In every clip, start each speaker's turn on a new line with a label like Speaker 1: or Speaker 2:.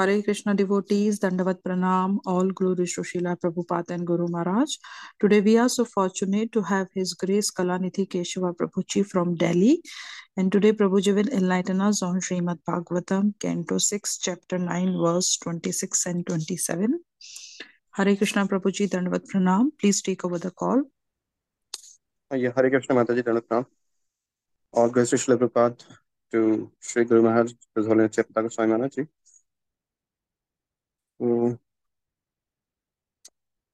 Speaker 1: Hare Krishna devotees, Dandavat Pranam, all glories to Srila Prabhupada and Guru Maharaj. Today we are so fortunate to have His Grace Kalanithi Keshava Prabhuji from Delhi. And today Prabhuji will enlighten us on Srimad Bhagavatam, Canto 6, Chapter 9, verse 26 and 27. Hare Krishna Prabhuji, Dandavat Pranam. Please take over the call.
Speaker 2: Yeah, Hare Krishna Mataji Dandavat All grace to Srila Prabhupada, to Sri Guru Maharaj, His Holiness Chapataka Swami Maharaj. Mm,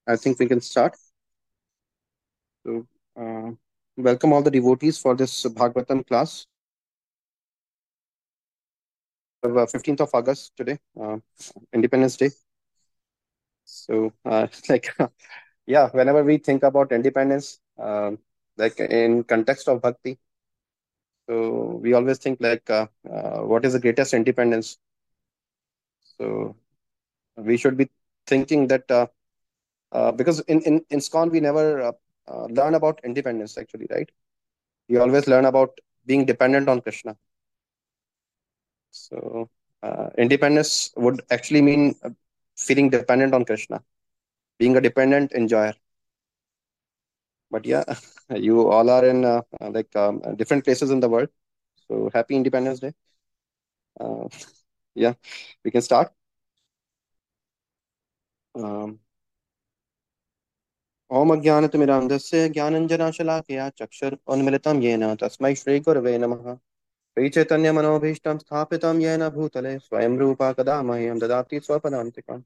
Speaker 2: I think we can start. So, uh, welcome all the devotees for this Bhagavatam class. Uh, 15th of August today, uh, Independence Day. So, uh, like, yeah, whenever we think about independence, um, like in context of bhakti, so we always think like, uh, uh, what is the greatest independence? So we should be thinking that uh, uh, because in in in ISKCON we never uh, uh, learn about independence actually, right? We always learn about being dependent on Krishna. So uh, independence would actually mean uh, feeling dependent on Krishna, being a dependent enjoyer. But yeah, you all are in like um, different places in the world. So happy Independence Day. Yeah, we can start. ॐ अज्ञानतिमिरान्धस्य ज्ञानञ्जनाशलाकया चक्षुरुन्मिलितं येन तस्मै श्रीगुरवे नमः। श्रीचैतन्यमनोभीष्टं स्थापितं येन भूतले, स्वयं रूपा कदा मह्यं ददाति स्वपदान्तिकम्।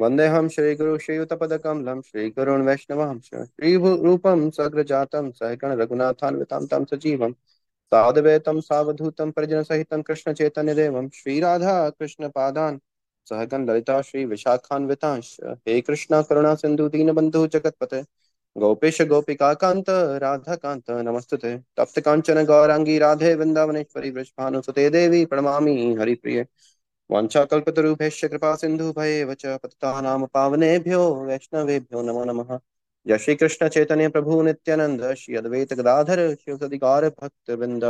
Speaker 2: वन्देऽहं श्रीगुरु श्रीयुतपदकमलं श्रीगुरून् वैष्णवांश श्रीरूपं सग्रजातं, सहगण रघुनाथान्वितां तं सजीवं साधवेतं सावधूतं, परिजनसहितं, कृष्णचैतन्यदेवं श्रीराधा कृष्णपादान् सहगन ललिता श्री विशाखान्वितांश हे कृष्णा करुणा सिंधु दीनबंधु जगतपते। गोपेश गोपिका कांत, राधा कांत, नमस्तुते। तप्त कांचन गौरांगी राधे वृंदावनेश्वरी वृषभानुसुते देवी प्रणमामि हरिप्रिये। वाञ्छाकल्पतरुभ्यश्च कृपा सिन्धु भयेव च पतितानां पावनेभ्यो वैष्णवेभ्यो नमो नमः। जय श्री कृष्ण चैतन्य प्रभु नित्यानंद श्री अद्वैत गदाधर शिवसदिगार भक्त वृंद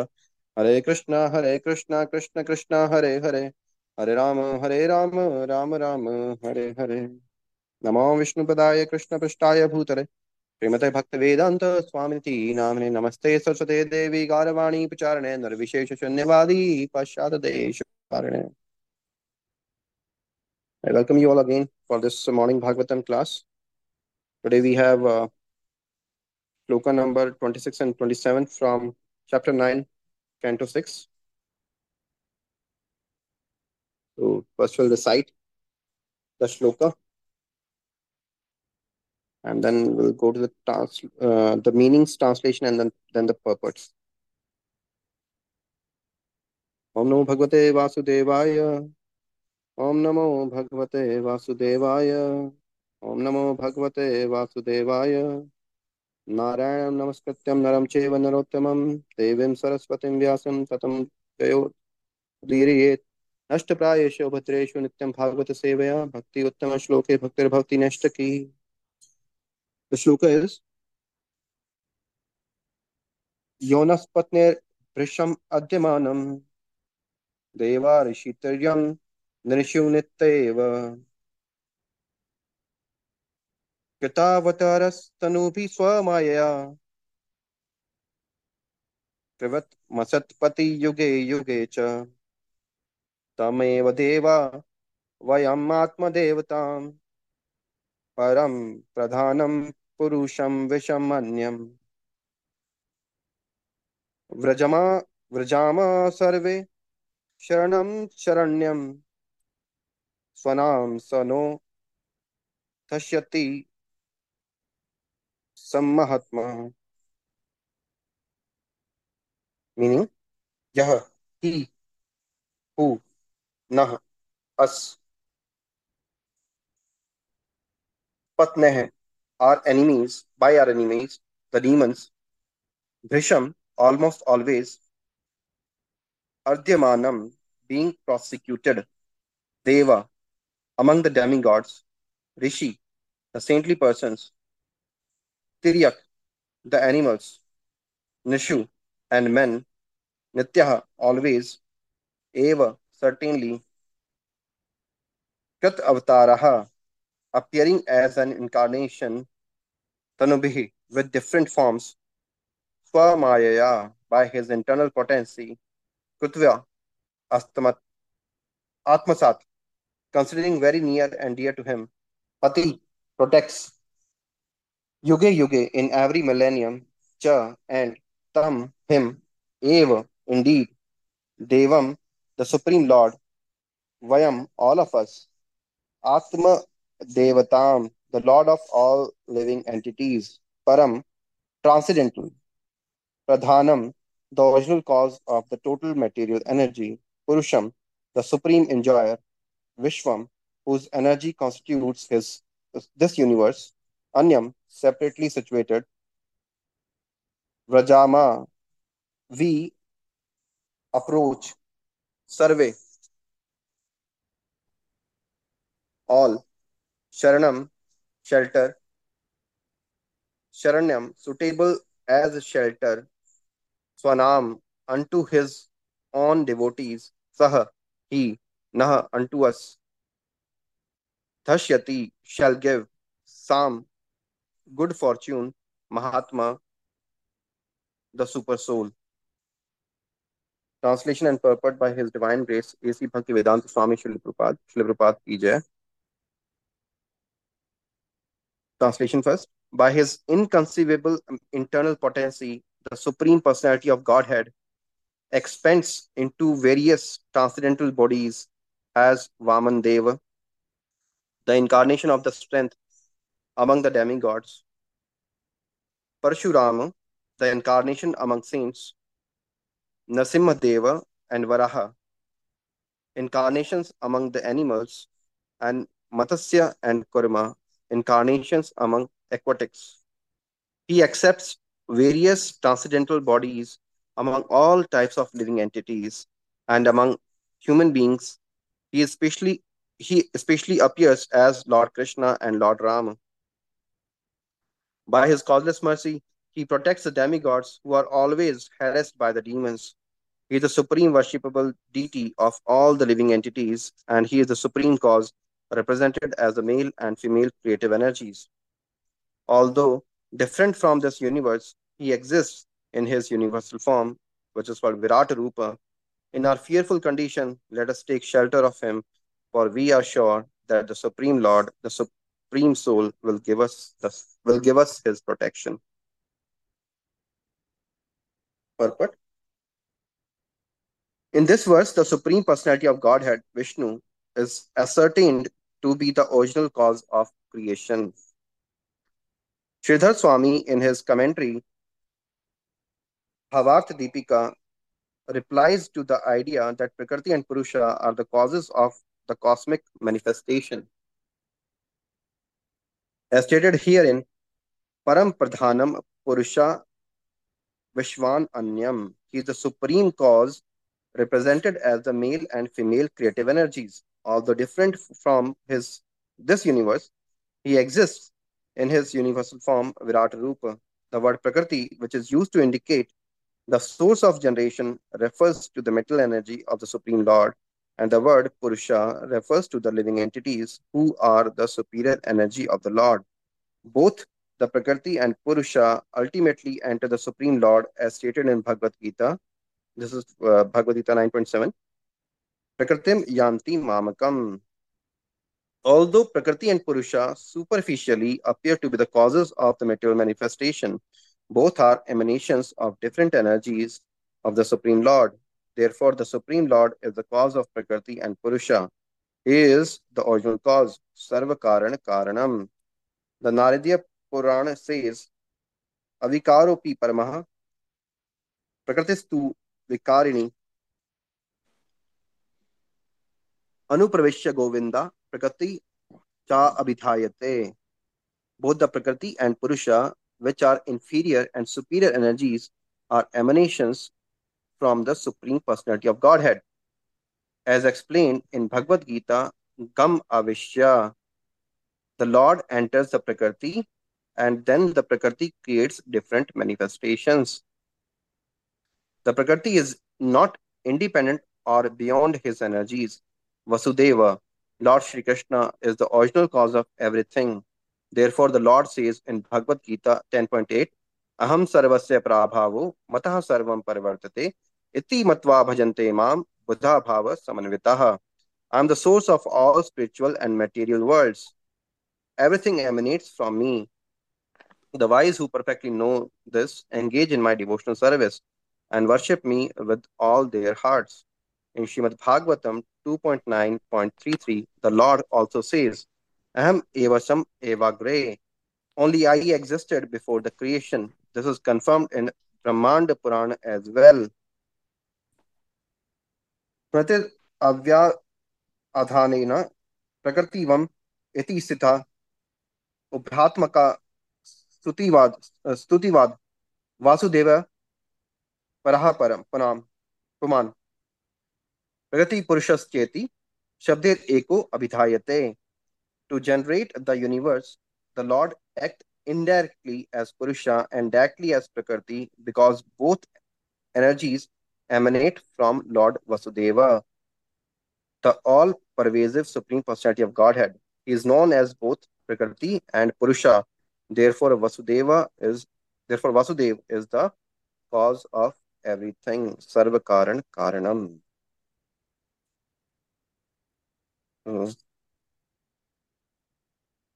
Speaker 2: हरे कृष्णा हरे कृष्णा, कृष्ण कृष्णा, हरे हरे। हरे राम हरे राम राम राम हरे हरे नमो विष्णुपदाय कृष्णपृष्ठाय भूतले श्रीमते भक्त वेदांत स्वामिति नामने नमस्ते सरस्वते देवी गौरवाणी प्रचारणे निर्विशेष शून्यवादी पश्चात देश कारणे I welcome you all again for this morning Bhagavatam class. Today we have uh, sloka number 26 and 27 from chapter 9, canto 6. So first we'll recite the shloka and then we'll go to the trans uh, the meanings translation and then then the purports om namo bhagavate vasudevaya om namo bhagavate vasudevaya om namo bhagavate vasudevaya नारायणं नमस्कृत्यं नरं चैव नरोत्तमं देवीं सरस्वतीं व्यासं ततं जयोदीरयेत् नष्टप्रायेषु भद्रेषु नित्यं भागवतसेवया भक्ति उत्तमश्लोके भक्तिर्भवति नष्टकी The shloka is योनस्पत्निर्भृशम् अद्यमानं देवा ऋषितर्यं नृषुनित्येव कृतावतारस्तनूभिः स्वमायया। कृवत् मसत्पतियुगे युगे च। तमेव देवा, वयम् आत्मदेवतां परं प्रधानं पुरुषं विषमन्यम्। व्रजमा, व्रजामा सर्वे, शरणं शरण्यं स्वनाम सनो, तस्यति सम्महात्मा मीनिंग यह ही, हु। नह अस patneh our enemies by our enemies the demons bhrisham almost always ardhyamanam being prosecuted deva among the demigods rishi the saintly persons tiryak the animals nishu and men nityaha always eva certainly Krit Avataraha, appearing as an incarnation, Tanubhi, with different forms, Swamayaya, by his internal potency, Kutva, Astamat, Atmasat, considering very near and dear to him, Pati, protects, Yuge Yuge, in every millennium, Cha, and Tam, him, Eva, indeed, Devam, the Supreme Lord, Vayam, all of us, Atma Devatam, the Lord of all living entities, Param, transcendental, Pradhanam, the original cause of the total material energy, Purusham, the supreme enjoyer, Vishwam, whose energy constitutes his this universe, Anyam, separately situated, Vrajama, we approach, survey, all, Sharanam, shelter, Sharanyam, suitable as a shelter, Swanam, unto his own devotees, Saha, he, Naha, unto us, Dhashyati, shall give, Sam, good fortune, Mahatma, the super soul. Translation and purport by His Divine Grace, A.C. Bhaktivedanta Swami Srila Prabhupada, Srila Prabhupada. Translation first. By his inconceivable um, internal potency, the Supreme Personality of Godhead expands into various transcendental bodies as Vaman Deva, the incarnation of the strength among the demigods, Parshurama, the incarnation among saints, Nasimha Deva and Varaha, incarnations among the animals, and Matsya and Kurma, incarnations among aquatics. He accepts various transcendental bodies among all types of living entities and among human beings. He especially he especially appears as Lord Krishna and Lord Rama. By his causeless mercy, he protects the demigods who are always harassed by the demons. He is the supreme worshipable deity of all the living entities, and he is the supreme cause represented as the male and female creative energies. Although different from this universe, he exists in his universal form, which is called Virata Rupa. In our fearful condition, let us take shelter of him, for we are sure that the Supreme Lord, the Supreme Soul, will give us the, will give us his protection. Purport. In this verse, the Supreme Personality of Godhead, Vishnu, is ascertained to be the original cause of creation. Sridhar Swami, in his commentary, Bhavarth Deepika, replies to the idea that Prakriti and Purusha are the causes of the cosmic manifestation. As stated herein, Param Pradhanam Purusha Vishwan Anyam. He is the supreme cause represented as the male and female creative energies. Although different from his this universe, he exists in his universal form Virata Rupa. The word Prakriti, which is used to indicate the source of generation, refers to the mental energy of the Supreme Lord, and the word Purusha refers to the living entities who are the superior energy of the Lord. Both the Prakriti and Purusha ultimately enter the Supreme Lord as stated in Bhagavad Gita. This is uh, Bhagavad Gita 9.7. Prakritim yanti mamakam. Although Prakriti and Purusha superficially appear to be the causes of the material manifestation, both are emanations of different energies of the Supreme Lord. Therefore, the Supreme Lord is the cause of Prakriti and Purusha. He is the original cause, Sarva Karana Karanam. The Naradiya Purana से अविकारोपी परम प्रकृतिस्तु विकारिणी। अनुप्रवेश गोविंदा प्रकृति चा अभिधायते। Both prakriti and purusha which are inferior and superior energies are emanations from the supreme personality of godhead as explain in Bhagavad Gita gum आविश्य the lord enters the prakriti and then the Prakriti creates different manifestations. The Prakriti is not independent or beyond his energies. Vasudeva, Lord Shri Krishna is the original cause of everything. Therefore, the Lord says in Bhagavad Gita 10.8, Aham sarvasya prabhavo matah sarvam parvartate iti matva bhajante mam buddha bhava samanvitaha. I am the source of all spiritual and material worlds. Everything emanates from me. The wise who perfectly know this engage in my devotional service and worship me with all their hearts. In Srimad Bhagavatam 2.9.33, the Lord also says, Aham evasam evagre. Only I existed before the creation. This is confirmed in Brahmanda Purana as well. Pratit avya adhanena prakrtivam iti sita ubhatmaka स्तुतिवाद स्तुतिवाद वासुदेव परः परम पनाम पुमान प्रगति पुरुषश्चेति शब्देर एको अभिधायते to generate the universe the lord act indirectly as purusha and directly as prakriti because both energies emanate from lord vasudeva the all pervasive supreme personality of godhead he is known as both prakriti and purusha therefore vasudeva is therefore vasudev is the cause of everything sarva karan karanam Hmm.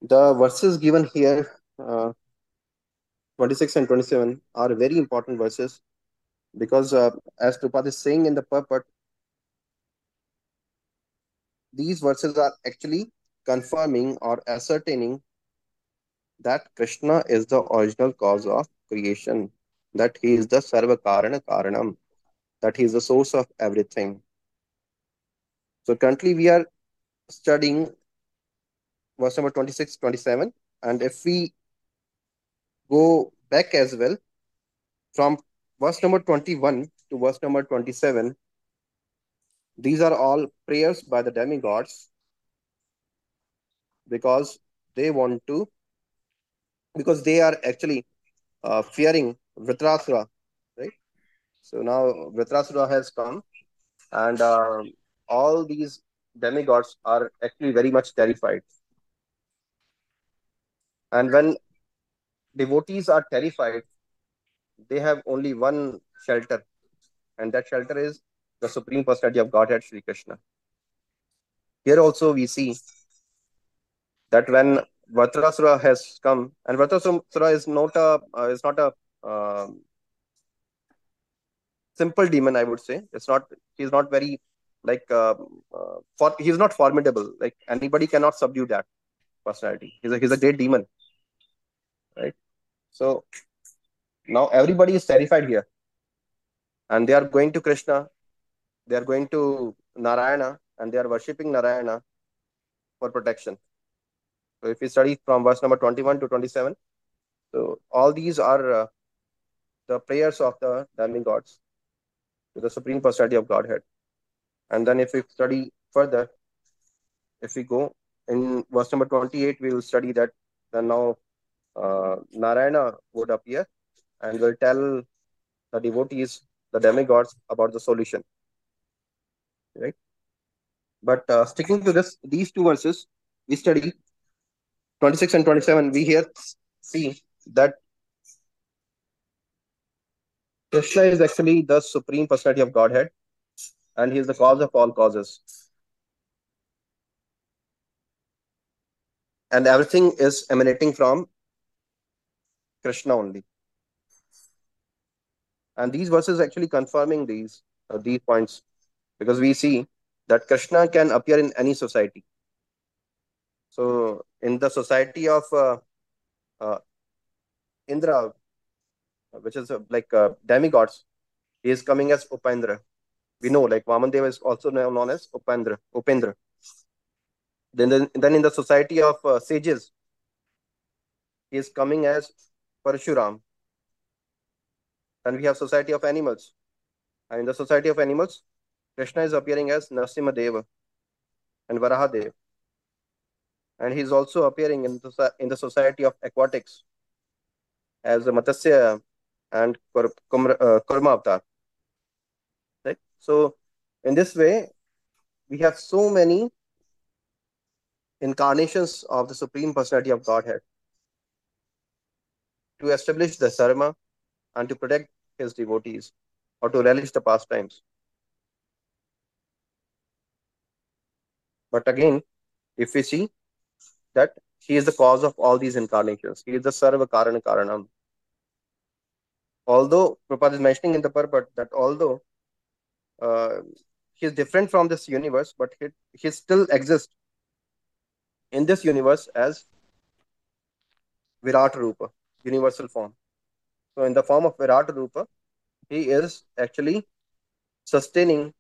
Speaker 2: the verses given here uh, 26 and 27 are very important verses because uh, as Prabhupada is saying in the purport these verses are actually confirming or ascertaining that Krishna is the original cause of creation, that he is the Sarva Karana Karanam, that he is the source of everything. So currently we are studying verse number 26, 27, and if we go back as well from verse number 21 to verse number 27, these are all prayers by the demigods because they want to because they are actually uh, fearing Vritrasura, right? So now Vritrasura has come, and uh, all these demigods are actually very much terrified. And when devotees are terrified, they have only one shelter, and that shelter is the Supreme Personality of Godhead, Sri Krishna. Here also we see that when Vritrasura has come, and Vritrasura is not a uh, is not a uh, simple demon. I would say it's not. He's not very like uh, uh, for he's not formidable. Like anybody cannot subdue that personality. He's a he's a great demon, right? So now everybody is terrified here, and they are going to Krishna. They are going to Narayana, and they are worshipping Narayana for protection. So if we study from verse number 21 to 27, so all these are uh, the prayers of the demigods to the supreme personality of Godhead. And then if we study further, if we go in verse number 28, we will study that then now uh, Narayana would appear and will tell the devotees, the demigods, about the solution. Right? But uh, sticking to this, these two verses, we study 26 and 27, we here see that Krishna is actually the supreme personality of Godhead and he is the cause of all causes. And everything is emanating from Krishna only. And these verses actually confirming these uh, these points because we see that Krishna can appear in any society. So in the society of uh, uh, Indra, which is uh, like uh, demigods, he is coming as Upendra. We know like Vamandeva is also known as Upendra. Upendra. Then, then, then in the society of uh, sages, he is coming as Parshuram. And we have society of animals. And in the society of animals, Krishna is appearing as Narasimha Deva and Varahadev and he's also appearing in the, in the Society of Aquatics as a Matsya and Kurma uh, Avatar. Right? So, in this way, we have so many incarnations of the Supreme Personality of Godhead to establish the Sarma and to protect his devotees or to relish the pastimes. But again, if we see that he is the cause of all these incarnations, he is the Sarva Karana Karanam. Although Prabhupada is mentioning in the purport that although uh, he is different from this universe, but he, he still exists in this universe as Virat Rupa, universal form. So, in the form of Virat Rupa, he is actually sustaining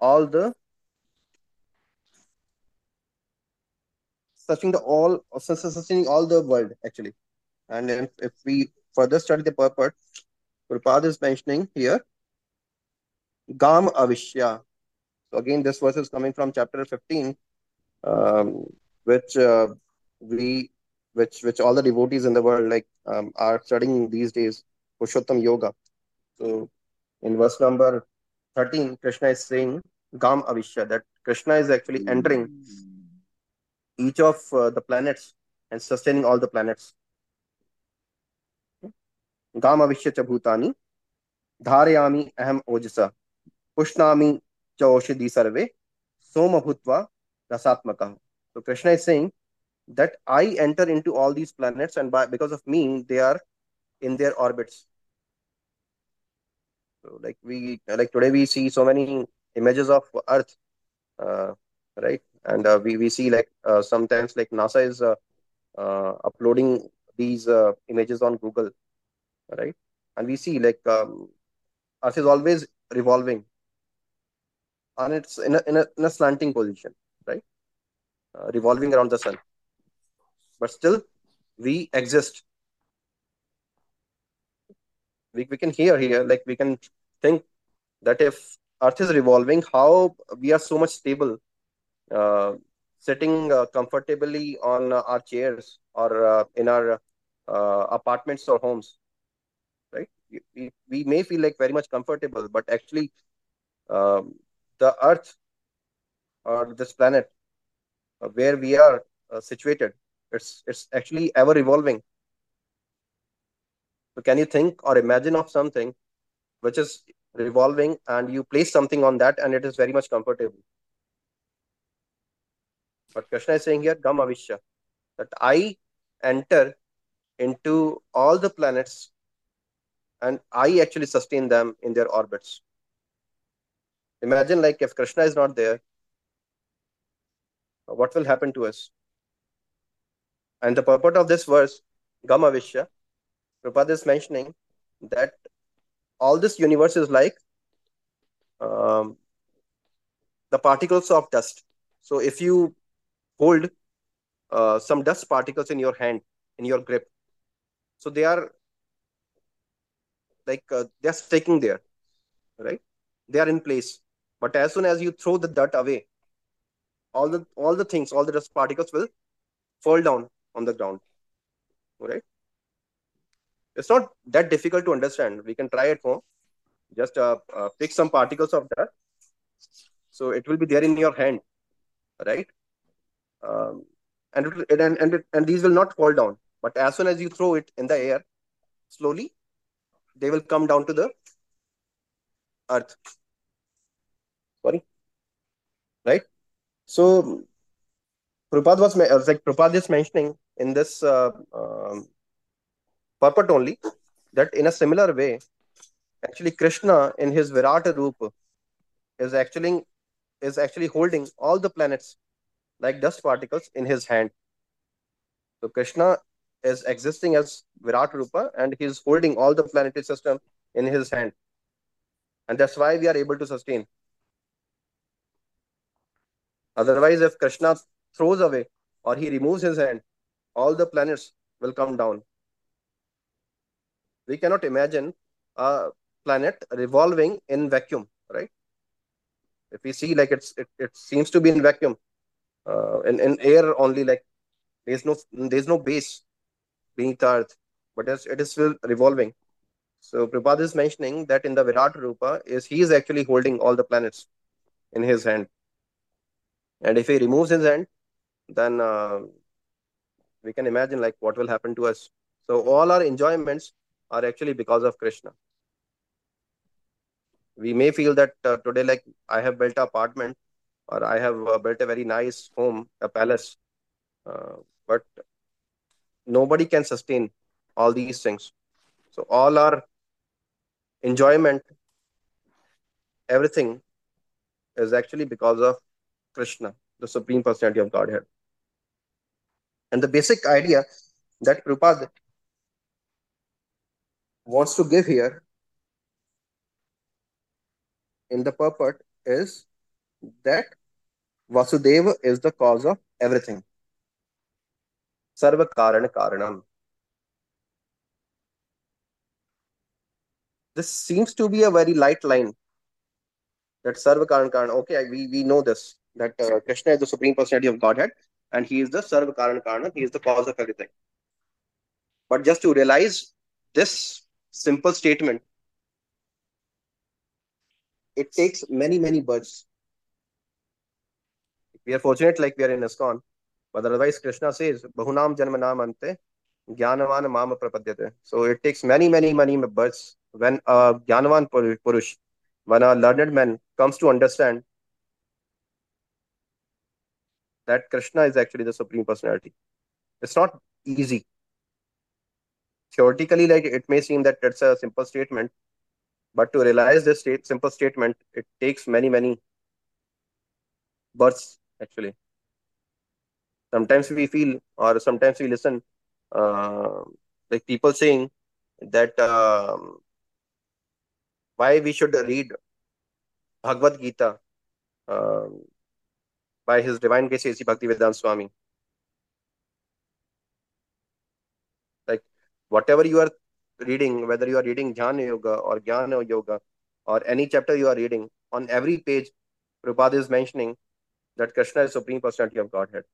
Speaker 2: all the sustaining the all sustaining all the world actually. And if, if we further study the purport, Prabhupada is mentioning here Gam Avishya. So again, this verse is coming from chapter 15, um, which uh, we which which all the devotees in the world like um, are studying these days, Purushottam Yoga. So in verse number 13, Krishna is saying Gam Avishya, that Krishna is actually entering each of uh, the planets and sustaining all the planets. Gam Avishya Chabhutani, Dharayami Aham Ojasa, Pushnami Chaoshidi Sarve, Soma Bhutva Rasatmaka. So Krishna is saying that I enter into all these planets and by because of me, they are in their orbits. So like we like today we see so many images of Earth, uh, right? And uh, we we see like uh, sometimes like NASA is uh, uploading these images on Google, right? And we see like um, Earth is always revolving, and it's in a in a, in a slanting position, right? revolving around the sun, but still we exist we, we can hear here like we can think that if earth is revolving how we are so much stable uh, sitting uh, comfortably on uh, our chairs or uh, in our uh, apartments or homes right we, we may feel like very much comfortable but actually um, the earth or this planet where we are situated it's it's actually ever evolving so can you think or imagine of something which is revolving and you place something on that and it is very much comfortable. But Krishna is saying here, Gam Avishya, that I enter into all the planets and I actually sustain them in their orbits. Imagine like if Krishna is not there, what will happen to us? And the purport of this verse, Gam Avishya, Prabhupada is mentioning that all this universe is like um, the particles of dust. So if you hold uh, some dust particles in your hand, in your grip, so they are like uh, they are sticking there, right? They are in place. But as soon as you throw the dirt away, all the all the things, all the dust particles will fall down on the ground, right? It's not that difficult to understand. We can try at home. Just uh, uh, pick some particles of that. So it will be there in your hand, right? Um, and, it, and, and, it, and these will not fall down. But as soon as you throw it in the air, slowly, they will come down to the earth. Sorry. Right? So, Prabhupada was uh, like Prabhupada is mentioning in this uh, um, purport only that in a similar way, actually Krishna in his Virata Rupa is actually is actually holding all the planets like dust particles in his hand. So Krishna is existing as Virat Rupa and he is holding all the planetary system in his hand. And that's why we are able to sustain. Otherwise, if Krishna throws away or he removes his hand, all the planets will come down we cannot imagine a planet revolving in vacuum, right? If we see like it's it, it seems to be in vacuum, uh, in, in air only, like there's no there's no base beneath earth, but it is still revolving. So Prabhupada is mentioning that in the Virat Rupa is he is actually holding all the planets in his hand. And if he removes his hand, then uh, we can imagine like what will happen to us. So all our enjoyments are actually because of Krishna. We may feel that uh, today, like I have built an apartment or I have uh, built a very nice home, a palace, uh, but nobody can sustain all these things. So all our enjoyment, everything is actually because of Krishna, the Supreme Personality of Godhead. And the basic idea that Prabhupada wants to give here in the purport is that Vasudeva is the cause of everything. Sarva Karana Karanam. This seems to be a very light line. That Sarva Karana Karanam. Okay, we, we know this. That uh, Krishna is the Supreme Personality of Godhead and he is the Sarva Karana Karanam. He is the cause of everything. But just to realize this simple statement, it takes many, many births. We are fortunate like we are in ISKCON, but otherwise Krishna says, Bahunam Janmanam Ante Jnanavan Mama Prapadyate. So it takes many, many, many births when a Jnanavan Purush, when a learned man comes to understand that Krishna is actually the Supreme Personality. It's not easy. Theoretically, like it may seem that it's a simple statement, but to realize this state, simple statement, it takes many, many births actually. Sometimes we feel, or sometimes we listen, uh, like people saying that um, why we should read Bhagavad Gita um, by His Divine Grace A.C. Bhaktivedanta Swami. Like whatever you are reading, whether you are reading Jnana Yoga or Jnana Yoga or any chapter you are reading, on every page, Prabhupada is mentioning that Krishna is Supreme Personality of Godhead.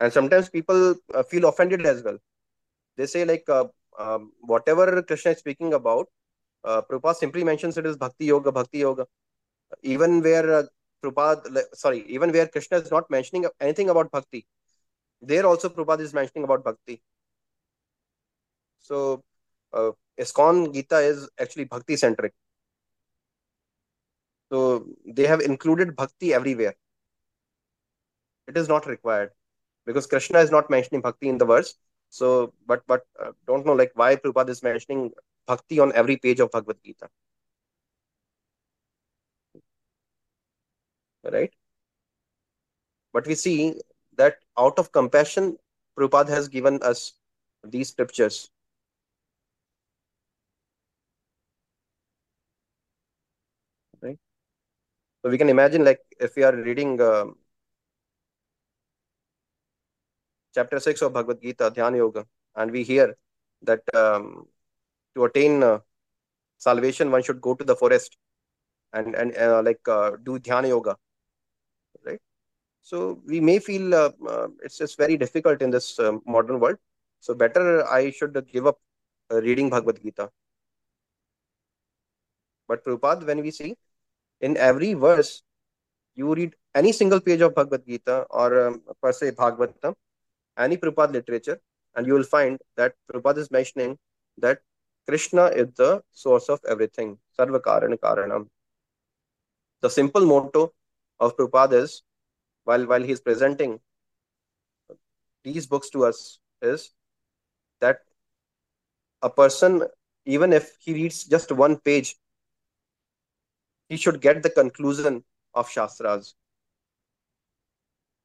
Speaker 2: And sometimes people uh, feel offended as well. They say like uh, um, whatever Krishna is speaking about, uh, Prabhupada simply mentions it as Bhakti Yoga, Bhakti Yoga. Even where uh, Prabhupada, sorry, even where Krishna is not mentioning anything about Bhakti, there also Prabhupada is mentioning about Bhakti. So, uh, Gita is actually Bhakti centric. So, they have included Bhakti everywhere. It is not required because Krishna is not mentioning Bhakti in the verse. So, but but uh, don't know like why Prabhupada is mentioning Bhakti on every page of Bhagavad Gita. right? But we see that out of compassion, Prabhupada has given us these scriptures. Right? So we can imagine like if we are reading uh, chapter 6 of Bhagavad Gita, Dhyana Yoga, and we hear that um, to attain uh, salvation, one should go to the forest and, and uh, like uh, do Dhyana Yoga right? So we may feel uh, uh, it's just very difficult in this modern world. So better I should give up reading Bhagavad Gita. But Prabhupada, when we see in every verse, you read any single page of Bhagavad Gita or um, per se Bhagavatam, any Prabhupada literature, and you will find that Prabhupada is mentioning that Krishna is the source of everything, Sarva Karana Karanam. The simple motto of Prabhupada is, while, while he's presenting these books to us, is that a person, even if he reads just one page, he should get the conclusion of Shastras.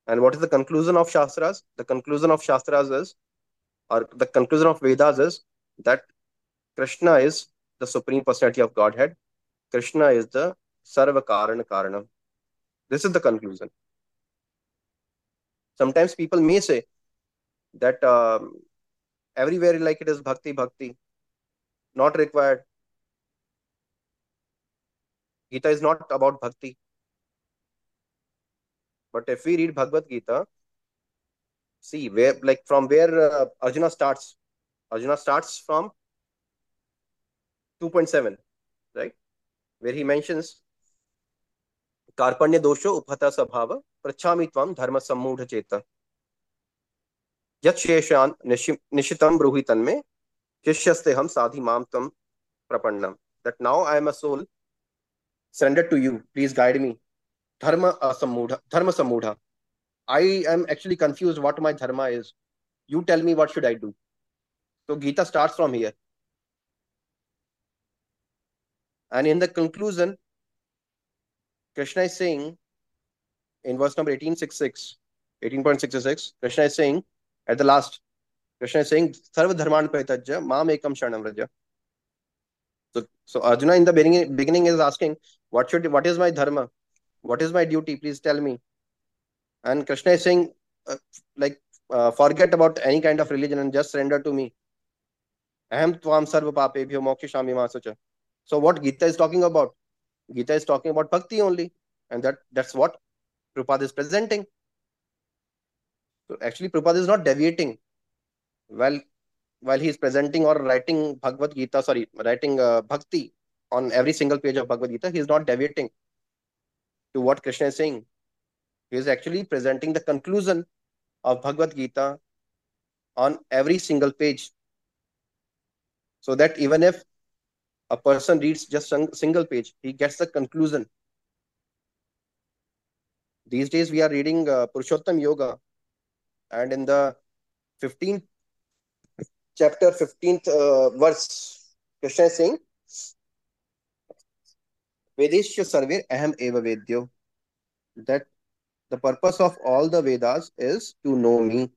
Speaker 2: And what is the conclusion of Shastras? The conclusion of Shastras is, or the conclusion of Vedas is, that Krishna is the Supreme Personality of Godhead. Krishna is the Sarva Karana Karanam. This is the conclusion. Sometimes people may say that um, everywhere like it is bhakti, bhakti, not required. Gita is not about bhakti. But if we read Bhagavad Gita, see where like from where uh, Arjuna starts. Arjuna starts from 2.7, right? Where he mentions कार्पण्य दोषो उपहत स्वभाव पृच्छामि त्वं धर्म सम्मूढ़ चेत यत् निशितं ब्रूहि तन्मे शिष्यस्ते हम साधि माम तम प्रपन्नम that now I am a soul surrendered to you. Please guide me. Dharma asamudha, dharma samudha. I am actually confused what my dharma is. You tell me what should I do. So Gita starts from here. And in the conclusion, Krishna is saying in verse number 1866, 18.66, Krishna is saying at the last, Krishna is saying, Sarva dharman paitajya, ekam sharnam raja. So, so Arjuna in the beginning, beginning is asking, what should, what is my dharma? What is my duty? Please tell me. And Krishna is saying, uh, like, uh, forget about any kind of religion and just surrender to me. Aham tvam sarva masacha. So what Gita is talking about? Gita is talking about bhakti only. And that that's what Prabhupada is presenting. So actually Prabhupada is not deviating. Well, while he is presenting or writing Bhagavad Gita, sorry, writing uh, Bhakti on every single page of Bhagavad Gita, he is not deviating to what Krishna is saying. He is actually presenting the conclusion of Bhagavad Gita on every single page. So that even if a person reads just a single page, he gets the conclusion. These days we are reading uh, Purushottam Yoga, and in the 15th chapter 15th uh, verse, Krishna is saying, Vedeshya Sarvir Aham Eva Vedyo. That the purpose of all the Vedas is to know me.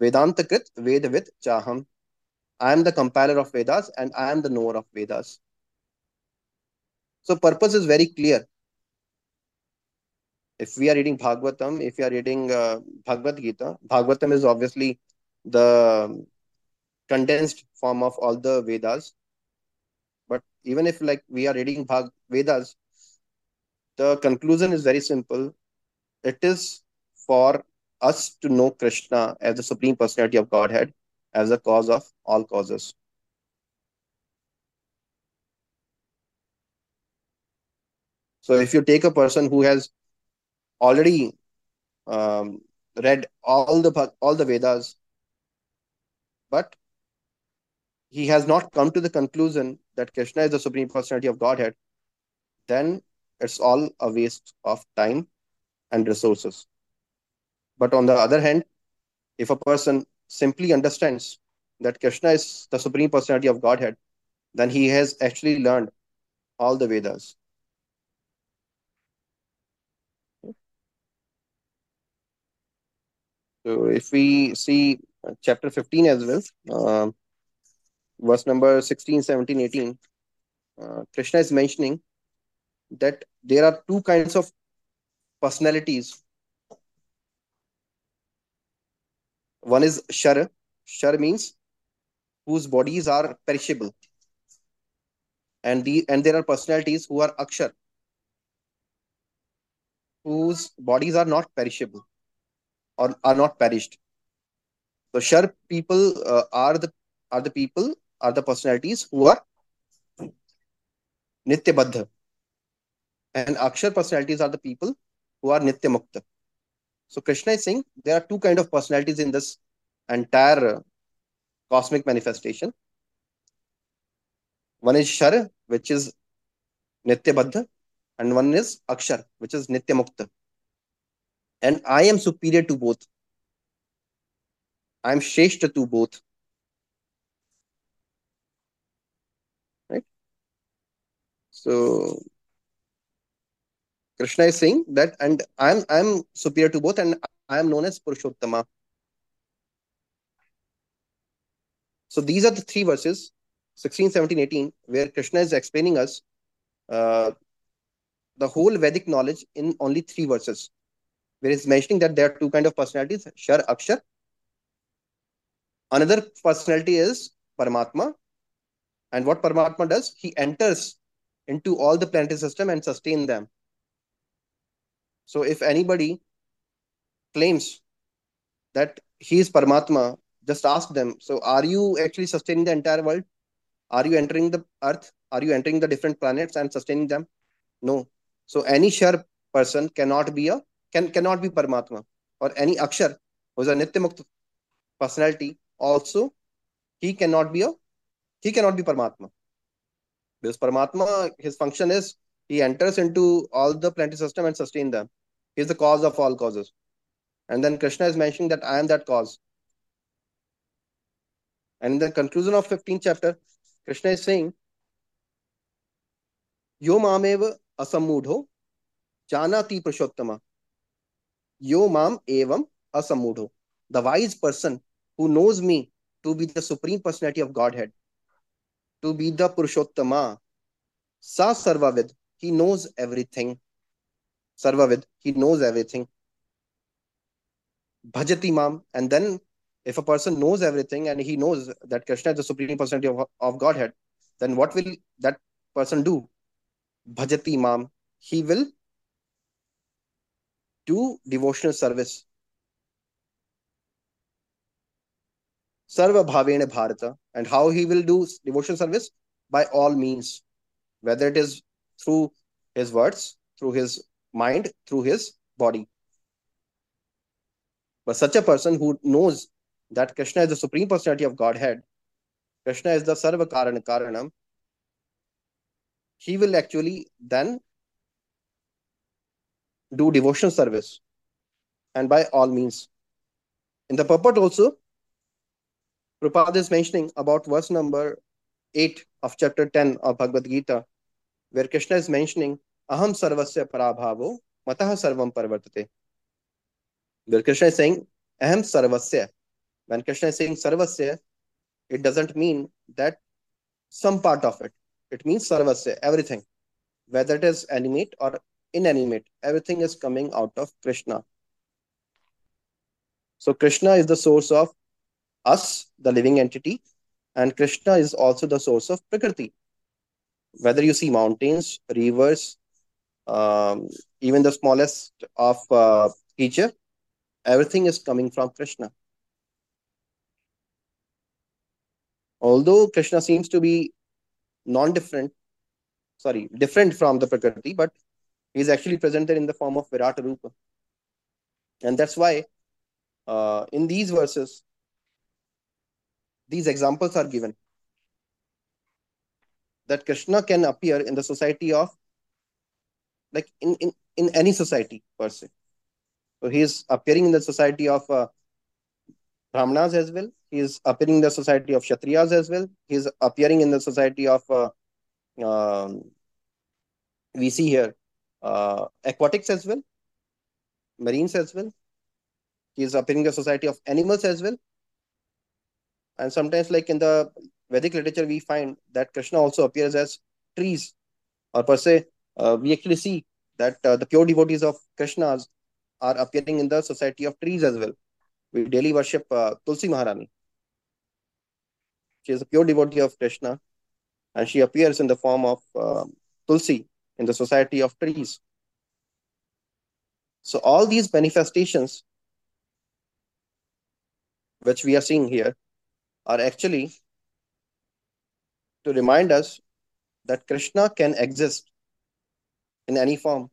Speaker 2: Vedantakrit Vedavit Chaham. I am the compiler of Vedas and I am the knower of Vedas. So purpose is very clear if we are reading Bhagavatam, if you are reading uh, Bhagavad Gita, Bhagavatam is obviously the condensed form of all the Vedas. But even if like we are reading Bhag Vedas, the conclusion is very simple. It is for us to know Krishna as the Supreme Personality of Godhead, as the cause of all causes. So if you take a person who has already um, read all the all the Vedas, but he has not come to the conclusion that Krishna is the supreme personality of Godhead, then it's all a waste of time and resources. But on the other hand, if a person simply understands that Krishna is the supreme personality of Godhead, then he has actually learned all the Vedas. So if we see chapter 15 as well, uh, verse number 16, 17, 18, uh, Krishna is mentioning that there are two kinds of personalities. One is Shar. Shar means whose bodies are perishable. And, the, and there are personalities who are Akshar, whose bodies are not perishable or are not perished. So Shar people uh, are the are the people are the personalities who are Nitya Baddha. And Akshar personalities are the people who are Nitya Mukta. So Krishna is saying there are two kind of personalities in this entire uh, cosmic manifestation. One is Shar, which is Nitya Baddha, and one is Akshar, which is Nitya Mukta and I am superior to both. I am Shreshta to both. Right? So Krishna is saying that, and I am I am superior to both, and I am known as Purushottama. So these are the three verses, 16, 17, 18, where Krishna is explaining us uh, the whole Vedic knowledge in only three verses where he's mentioning that there are two kind of personalities, Shar, Akshar. Another personality is Paramatma. And what Paramatma does, he enters into all the planetary system and sustain them. So if anybody claims that he is Paramatma, just ask them, so are you actually sustaining the entire world? Are you entering the earth? Are you entering the different planets and sustaining them? No. So any Shar person cannot be a can cannot be Paramatma. Or any Akshar who is a Nityamukta personality also he cannot be a he cannot be Paramatma. Because Paramatma, his function is he enters into all the planetary system and sustain them. He is the cause of all causes. And then Krishna is mentioning that I am that cause. And in the conclusion of 15th chapter, Krishna is saying, Yo mameva asamudho janati Purushottama. Yo mam evam asamudho. The wise person who knows me to be the supreme personality of Godhead, to be the Purushottama, Sa Sarvavid, he knows everything. Sarvavid, he knows everything. Bhajati Mam, and then if a person knows everything and he knows that Krishna is the supreme personality of, of Godhead, then what will that person do? Bhajati Mam, he will do devotional service. Sarva Bhavena Bharata, and how he will do devotional service? By all means, whether it is through his words, through his mind, through his body. But such a person who knows that Krishna is the supreme personality of Godhead, Krishna is the Sarva Karana Karanam, he will actually then do devotional service and by all means. In the purport also, Prabhupada is mentioning about verse number 8 of chapter 10 of Bhagavad Gita, where Krishna is mentioning Aham Sarvasya Prabhavo Mataha Sarvam Pravartate. Where Krishna is saying Aham Sarvasya. When Krishna is saying Sarvasya, it doesn't mean that some part of it. It means Sarvasya, everything. Whether it is animate or inanimate, everything is coming out of Krishna. So Krishna is the source of us, the living entity, and Krishna is also the source of Prakriti. Whether you see mountains, rivers, um, even the smallest of uh, creature, everything is coming from Krishna. Although Krishna seems to be non-different, sorry, different from the Prakriti, but is actually presented in the form of Virata Rupa. And that's why uh, in these verses, these examples are given that Krishna can appear in the society of like in, in, in any society per se. So he is appearing in the society of uh, Brahmanas as well. He is appearing in the society of Kshatriyas as well. He is appearing in the society of uh, um, we see here uh, aquatics as well, marines as well. He is appearing in the society of animals as well. And sometimes, like in the Vedic literature, we find that Krishna also appears as trees, or per se, uh, we actually see that uh, the pure devotees of Krishna's are appearing in the society of trees as well. We daily worship uh, Tulsi Maharani. She is a pure devotee of Krishna, and she appears in the form of uh, Tulsi in the society of trees. So all these manifestations, which we are seeing here, are actually to remind us that Krishna can exist in any form.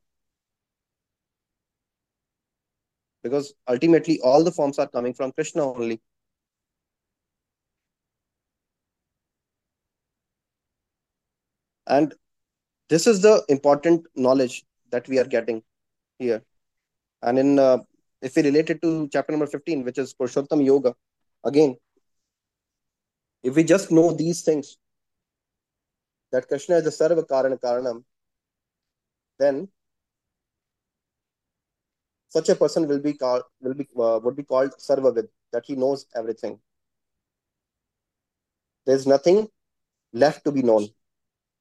Speaker 2: Because ultimately, all the forms are coming from Krishna only. And this is the important knowledge that we are getting here. And in uh, if we relate it to chapter number 15, which is Purushottam Yoga, again, if we just know these things, that Krishna is the Sarva Karana Karanam, then such a person will be called will be uh, would be called Sarvavid, that he knows everything. There's nothing left to be known.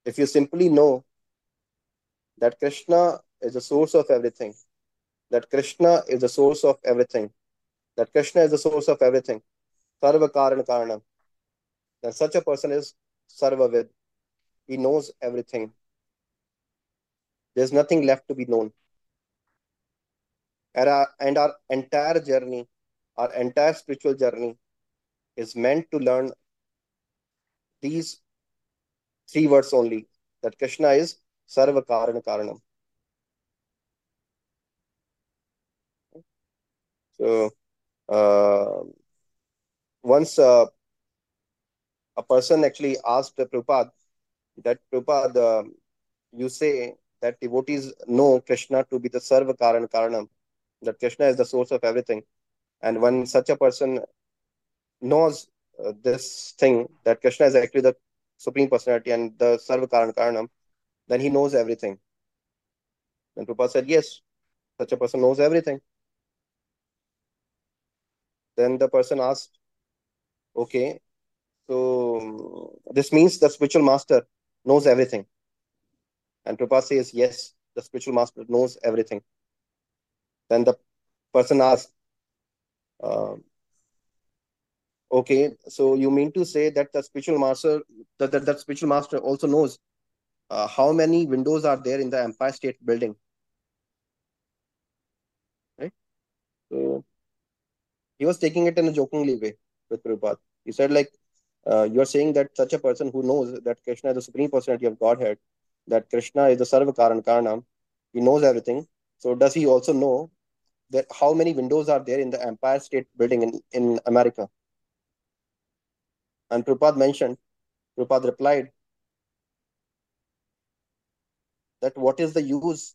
Speaker 2: If you simply know that Krishna is the source of everything, that Krishna is the source of everything, that Krishna is the source of everything, Sarva Karana Karanam, then such a person is Sarvavid. He knows everything. There's nothing left to be known. And our, and our entire journey, our entire spiritual journey is meant to learn these three words only that Krishna is Sarva Karana Karanam. So uh, once uh, a person actually asked Prabhupada that Prabhupada, um, you say that devotees know Krishna to be the Sarva Karana Karanam, that Krishna is the source of everything. And when such a person knows uh, this thing, that Krishna is actually the Supreme Personality and the Sarva Karana Karanam, then he knows everything. And Prabhupada said, yes, such a person knows everything. Then the person asked, okay, so this means the spiritual master knows everything. And Prabhupada says, yes, the spiritual master knows everything. Then the person asked, uh, okay, so you mean to say that the spiritual master, that, that, that spiritual master also knows uh, how many windows are there in the Empire State Building? Right? So he was taking it in a jokingly way with Prabhupada. He said, like, uh, you are saying that such a person who knows that Krishna is the supreme personality of Godhead, that Krishna is the Sarva Karan Karanam, he knows everything. So does he also know that how many windows are there in the Empire State Building in, in America? And Prabhupada mentioned, Prabhupada replied that what is the use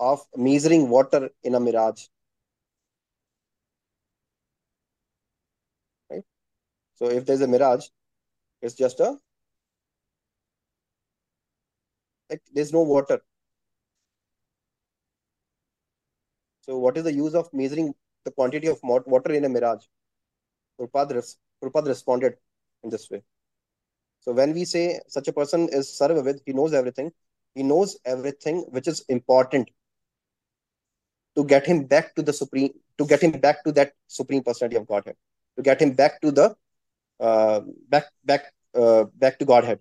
Speaker 2: of measuring water in a mirage? Right? So if there's a mirage, it's just a like there's no water. So what is the use of measuring the quantity of water in a mirage? Prabhupada, Prabhupada responded in this way. So when we say such a person is Sarvavid, he knows everything. He knows everything which is important to get him back to the supreme, to get him back to that supreme personality of Godhead, to get him back to the uh, back back uh, back to Godhead.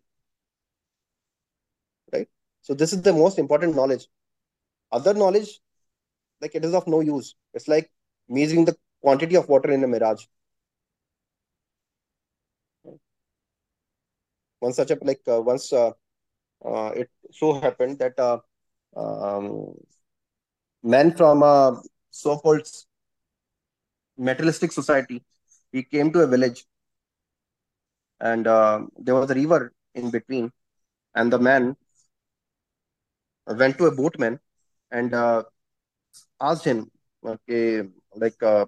Speaker 2: Right. So this is the most important knowledge. Other knowledge, like it is of no use. It's like measuring the quantity of water in a mirage. Once such a like uh, once uh, it so happened that uh, um, men from a so-called materialistic society, he came to a village. And uh, there was a river in between. And the man went to a boatman and uh, asked him okay like uh,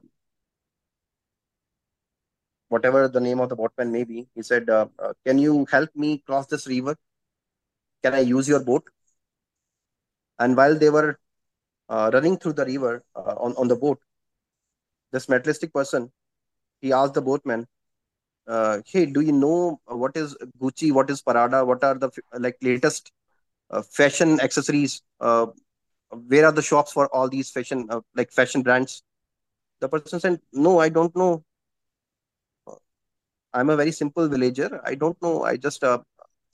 Speaker 2: whatever the name of the boatman may be he said uh, uh, can you help me cross this river can i use your boat and while they were uh, running through the river on, on the boat this materialistic person he asked the boatman uh, hey, do you know what is Gucci, what is Prada, what are the like latest uh, fashion accessories? Uh, where are the shops for all these fashion uh, like fashion brands? The person said, no, I don't know. I'm a very simple villager. I don't know. I just uh,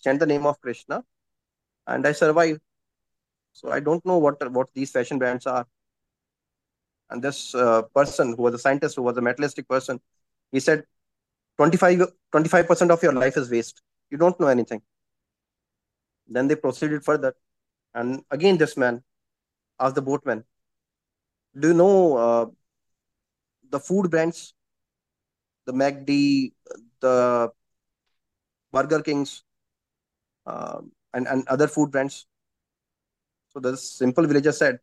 Speaker 2: chant the name of Krishna, and I survive. So I don't know what what these fashion brands are. And this uh, person, who was a scientist, who was a materialistic person, he said, 25 percent of your life is waste you don't know anything then they proceeded further and again this man asked the boatman do you know uh, the food brands the McD, the Burger Kings, uh, and, and other food brands. So the simple villager said,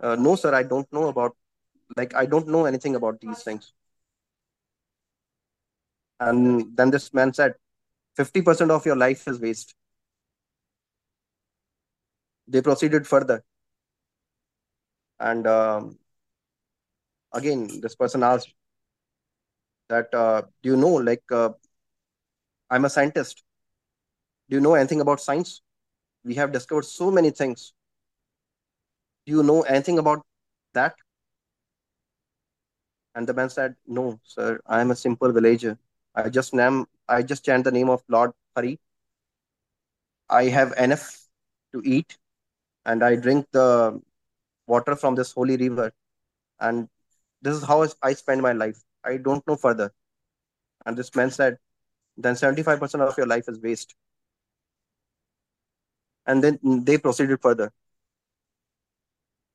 Speaker 2: uh, no, sir, I don't know about, like, I don't know anything about these things. And then this man said, 50% of your life is waste. They proceeded further. And um, again, this person asked that, uh, do you know, like, uh, I'm a scientist. Do you know anything about science? We have discovered so many things. Do you know anything about that? And the man said, No, sir, I am a simple villager. I just name I just chant the name of Lord Hari. I have enough to eat and I drink the water from this holy river. And this is how I spend my life. I don't know further. And this man said, then 75% of your life is waste. And then they proceeded further.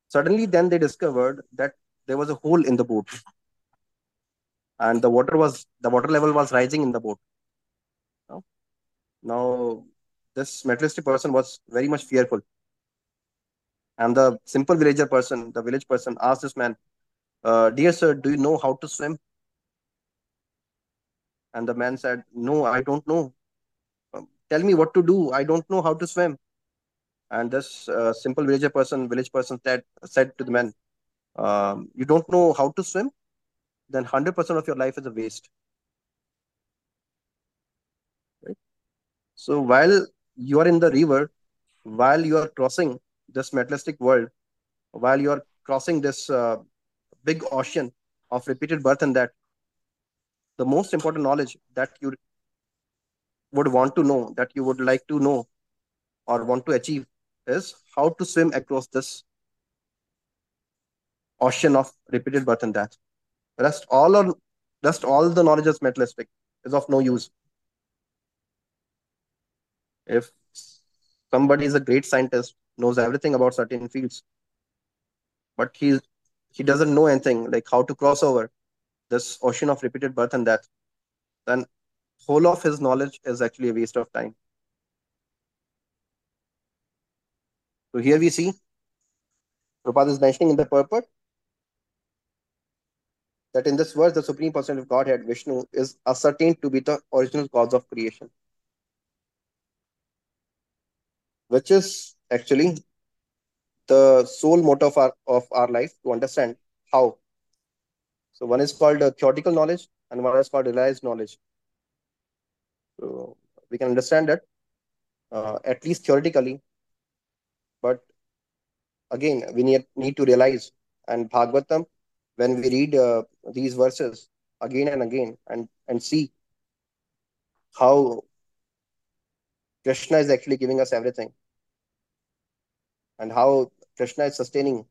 Speaker 2: Suddenly, then they discovered that there was a hole in the boat, and the water was the water level was rising in the boat. Now, this materialistic person was very much fearful, and the simple villager person, the village person, asked this man, uh, "Dear sir, do you know how to swim?" And the man said, "No, I don't know. Um, tell me what to do. I don't know how to swim." And this uh, simple villager person, village person said, said to the man, um, You don't know how to swim? Then 100% of your life is a waste. So while you are in the river, while you are crossing this materialistic world, while you are crossing this uh, big ocean of repeated birth and death, the most important knowledge that you would want to know, that you would like to know or want to achieve is how to swim across this ocean of repeated birth and death. Rest all or rest all the knowledge is metalistic is of no use. If somebody is a great scientist, knows everything about certain fields, but he he doesn't know anything like how to cross over this ocean of repeated birth and death, then whole of his knowledge is actually a waste of time. So here we see Prabhupada is mentioning in the purport that in this verse, the Supreme Person of Godhead, Vishnu, is ascertained to be the original cause of creation, which is actually the sole motto of our, of our life to understand how. So one is called uh, theoretical knowledge and one is called realized knowledge. So we can understand that uh, at least theoretically, but again, we need, need to realize and Bhagavatam, when we read uh, these verses again and again and, and see how Krishna is actually giving us everything and how Krishna is sustaining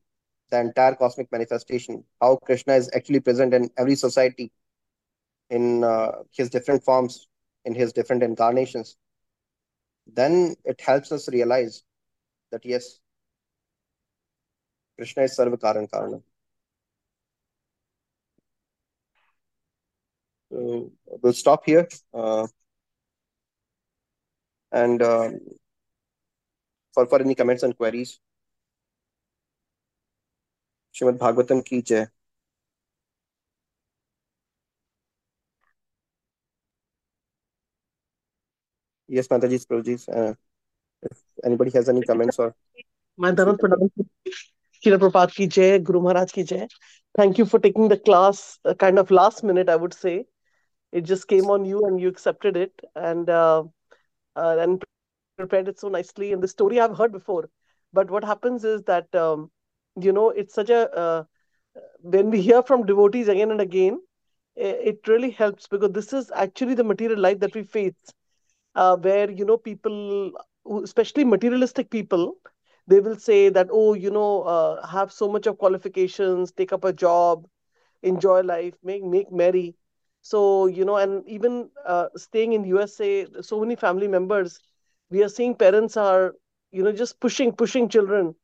Speaker 2: the entire cosmic manifestation, how Krishna is actually present in every society in uh, his different forms, in his different incarnations, then it helps us realize that yes, Krishna is Sarva Karan Karana. So we'll stop here. Uh, and um, for, for any comments and queries, Shrimad Bhagavatam ki jai. Yes, Mataji, Prabhuji, uh, anybody has any comments or
Speaker 3: My Srila Prabhupada ki Guru Maharaj ki jai. Thank you for taking the class uh, kind of last minute, I would say. It just came on you and you accepted it and uh, uh, and prepared it so nicely. And the story I've heard before. But what happens is that, um, you know, it's such a, uh, when we hear from devotees again and again, it really helps because this is actually the material life that we face, uh, where, you know, people, especially materialistic people, they will say that, oh, you know, uh, have so much of qualifications, take up a job, enjoy life, make make merry. So, you know, and even uh, staying in USA, so many family members, we are seeing parents are, you know, just pushing, pushing children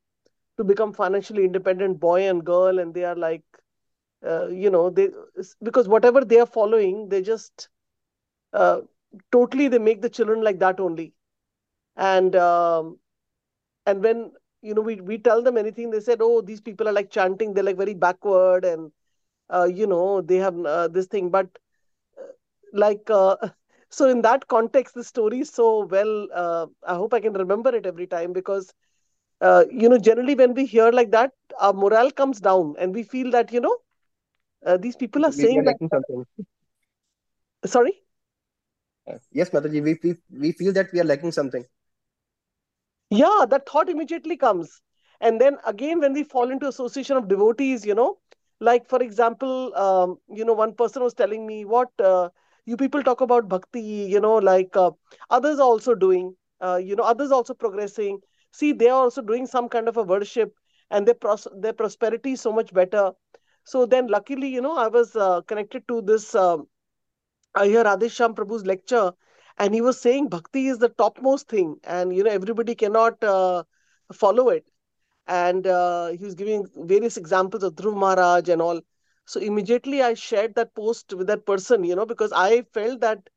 Speaker 3: to become financially independent, boy and girl, and they are like, uh, you know, they because whatever they are following, they just uh, totally they make the children like that only, and um, and when you know we we tell them anything, they said, oh, these people are like chanting, they're like very backward, and uh, you know they have uh, this thing, but like uh, so in that context the story is so well uh, i hope i can remember it every time because uh, you know generally when we hear like that our morale comes down and we feel that you know uh, these people are
Speaker 2: we
Speaker 3: saying
Speaker 2: are
Speaker 3: that
Speaker 2: something.
Speaker 3: sorry
Speaker 2: Yes, Mataji, we, we, we feel that we are lacking something.
Speaker 3: Yeah that thought immediately comes. And then again when we fall into association of devotees you know like for example um, you know one person was telling me what uh, you people talk about bhakti you know like uh, others are also doing uh, you know others also progressing. See they are also doing some kind of a worship and their pros- their prosperity is so much better. So then luckily you know i was uh, connected to this um, i hear Radheshyam Prabhu's lecture and he was saying bhakti is the topmost thing and you know everybody cannot uh, follow it and uh, he was giving various examples of Dhruv Maharaj and all. So immediately I shared that post with that person, you know, because I felt that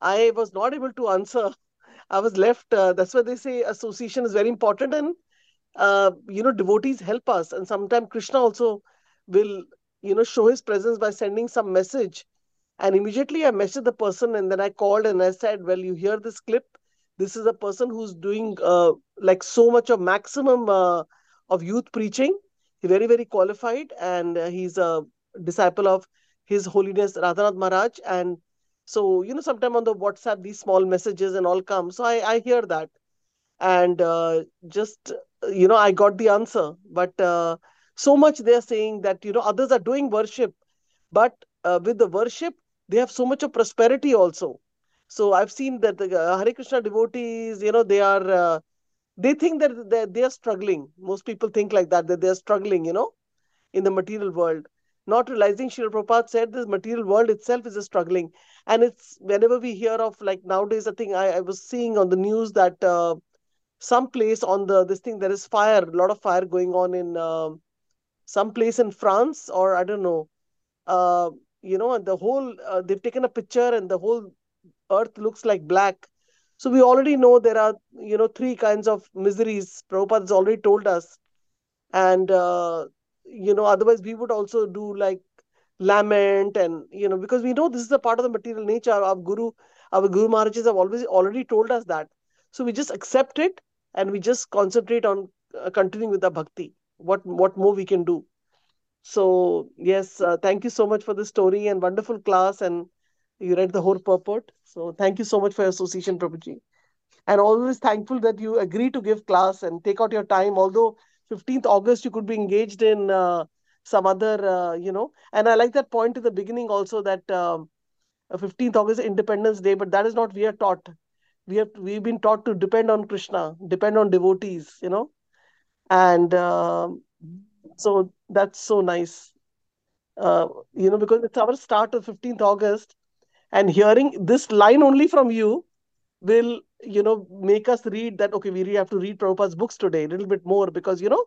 Speaker 3: I was not able to answer. I was left. Uh, that's why they say association is very important, and uh, you know, devotees help us. And sometimes Krishna also will, you know, show his presence by sending some message. And immediately I messaged the person, and then I called and I said, "Well, you hear this clip? This is a person who's doing uh, like so much of maximum uh, of youth preaching. He's very, very qualified, and uh, he's a disciple of His Holiness Radhanath Maharaj. And so, you know, sometime on the WhatsApp, these small messages and all come. So I, I hear that. And uh, just, you know, I got the answer. But uh, so much they're saying that, you know, others are doing worship, but uh, with the worship, they have so much of prosperity also. So I've seen that the uh, Hare Krishna devotees, you know, they are uh, they think that they, they are struggling. Most people think like that, that they are struggling, you know, in the material world. Not realizing Srila Prabhupada said this material world itself is a struggling. And it's whenever we hear of like nowadays, I think I, I was seeing on the news that uh, some place on the this thing there is fire, a lot of fire going on in uh, some place in France or I don't know. Uh, you know, and the whole uh, they've taken a picture and the whole earth looks like black so we already know there are, you know, three kinds of miseries. Prabhupada has already told us. And, uh, you know, otherwise we would also do like lament and, you know, because we know this is a part of the material nature. Our Guru, our Guru Maharajas have always already told us that. So we just accept it and we just concentrate on uh, continuing with the bhakti. What, what more we can do. So, yes, uh, thank you so much for the story and wonderful class. And you read the whole purport. So thank you so much for your association, Prabhuji. And always thankful that you agree to give class and take out your time. Although 15th August, you could be engaged in uh, some other, uh, you know. And I like that point in the beginning also that um, 15th August Independence Day, but that is not we are taught. We have we've been taught to depend on Krishna, depend on devotees, you know. And uh, so that's so nice. Uh, you know, because it's our start of 15th August and hearing this line only from you will you know make us read that okay we really have to read Prabhupada's books today a little bit more because you know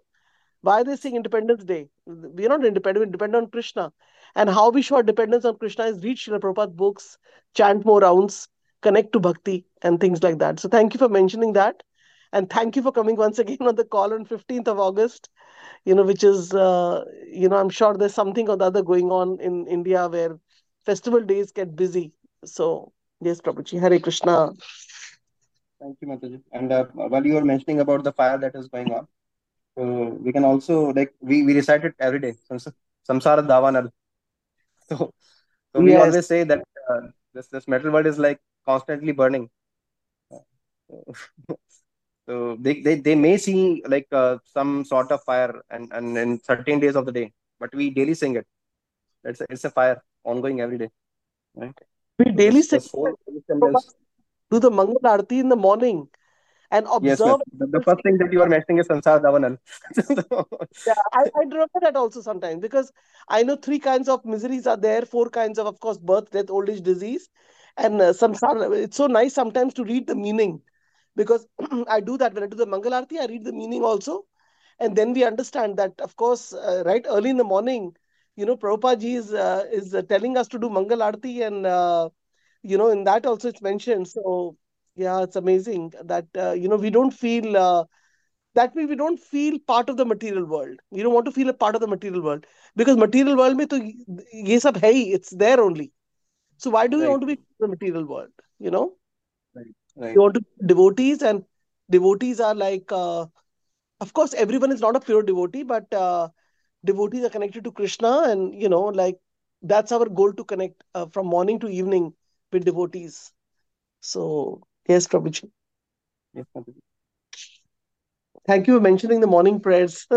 Speaker 3: why they sing Independence Day? We are not independent we depend on Krishna. And how we show our dependence on Krishna is read Srila Prabhupada's books chant more rounds connect to bhakti and things like that. So thank you for mentioning that. And thank you for coming once again on the call on 15th of August you know which is uh, you know I'm sure there's something or the other going on in India where festival days get busy. So, yes, Prabhuji, Hare Krishna.
Speaker 2: Thank you, Mataji. And uh, while you were mentioning about the fire that is going on, so we can also, like, we, we recite it every day. Samsara Davanal. So, so we yes. always say that uh, this, this metal world is like constantly burning. so they, they, they may see like uh, some sort of fire and, and in certain days of the day, but we daily sing it. It's a, it's a fire ongoing every day. Right?
Speaker 3: We daily say, to the Mangal Arti in the morning and observe. Yes,
Speaker 2: the, the, first thing that you are mentioning is Sansar Davanal.
Speaker 3: yeah, I, I remember that also sometimes because I know three kinds of miseries are there, four kinds of, of course, birth, death, old age, disease. And uh, samsara, it's so nice sometimes to read the meaning because I do that when I do the Mangal Arti, I read the meaning also. And then we understand that, of course, uh, right early in the morning, you know, Prabhupada ji is, uh, is uh, telling us to do Mangal Arti and, uh, you know, in that also it's mentioned. So, yeah, it's amazing that, uh, you know, we don't feel, uh, that way we don't feel part of the material world. We don't want to feel a part of the material world because material world mein to ye sab hai it's there only. So why do right. we want to be the material world, you know?
Speaker 2: Right. Right.
Speaker 3: You want to devotees and devotees are like, uh, of course, everyone is not a pure devotee, but uh, devotees are connected to Krishna, and you know, like that's our goal to connect uh, from morning to evening with devotees. So, yes, Prabhuji.
Speaker 2: Yes, Prabhuji.
Speaker 3: Thank you for mentioning the morning prayers.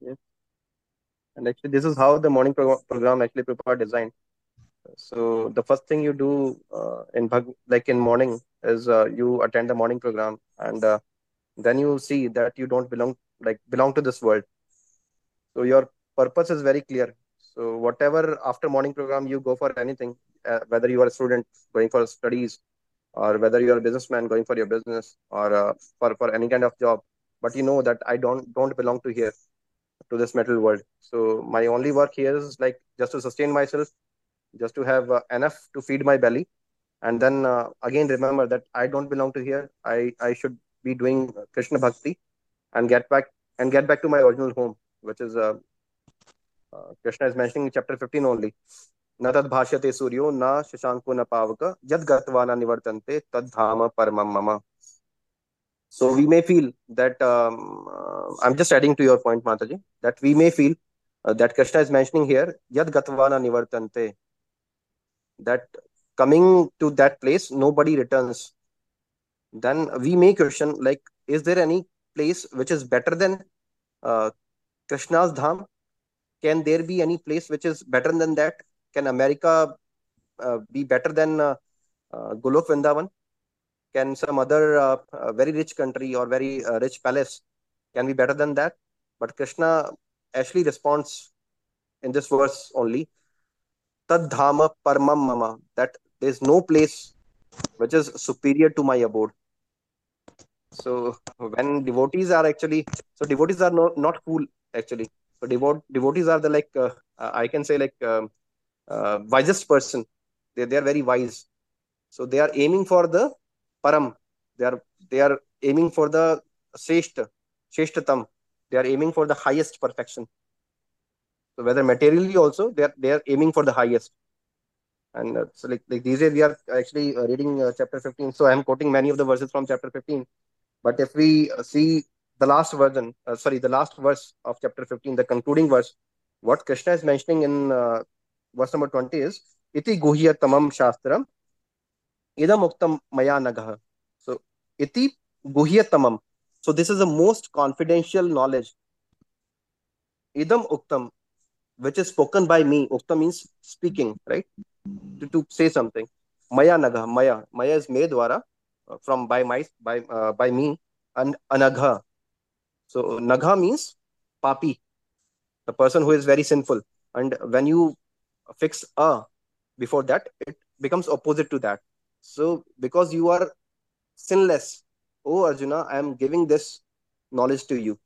Speaker 2: yes. And actually, this is how the morning pro- program actually prepared designed. So the first thing you do uh, in like in morning is uh, you attend the morning program and uh, then you see that you don't belong like belong to this world. So your purpose is very clear. So whatever after morning program you go for anything uh, whether you are a student going for studies or whether you're a businessman going for your business or uh, for, for any kind of job but you know that i don't don't belong to here to this metal world. So my only work here is like just to sustain myself just to have uh, enough to feed my belly and then uh, again remember that i don't belong to here i i should be doing krishna bhakti and get back and get back to my original home which is uh, uh, krishna is mentioning in chapter 15 only न तद् भाष्यते सूर्यो न शशांको न पावक यद गत्वा न निवर्तन्ते तद् धाम परमम मम so we may feel that um, uh, i'm just adding to your point mataji that we may feel uh, that krishna is mentioning here yad gatvana nivartante that coming to that place nobody returns. Then we may question like is there any place which is better than uh, krishna's dham? Can there be any place which is better than that? Can america uh, be better than uh, uh, golok vrindavan? Can some other uh, uh, very rich country or very uh, rich palace can be better than that? But krishna actually responds in this verse only tad dhama paramam mama that there is no place which is superior to my abode. So when devotees are actually so devotees are not not fool actually. So devote, devotees are the like uh, i can say like um, uh, wisest person. They, they are very wise. So they are aiming for the param. They are they are aiming for the shreshta shreshtatam they are aiming for the highest perfection so whether materially also they are they are aiming for the highest. And uh, so like, like these days we are actually uh, reading uh, chapter 15 so i am quoting many of the verses from chapter 15 but if we see the last version sorry the last verse of chapter 15 the concluding verse what krishna is mentioning in verse number 20 is iti guhya tamam shastram idam uktam maya nagah. So iti guhya tamam so this is the most confidential knowledge. Idam uktam which is spoken by me. Uktam means speaking right? To, to say something. Maya nagah maya. Maya is me uh, from by my by uh, by me and anagha. So nagha means papi the person who is very sinful. And when you fix a before that it becomes opposite to that. So because you are sinless oh arjuna i am giving this knowledge to you.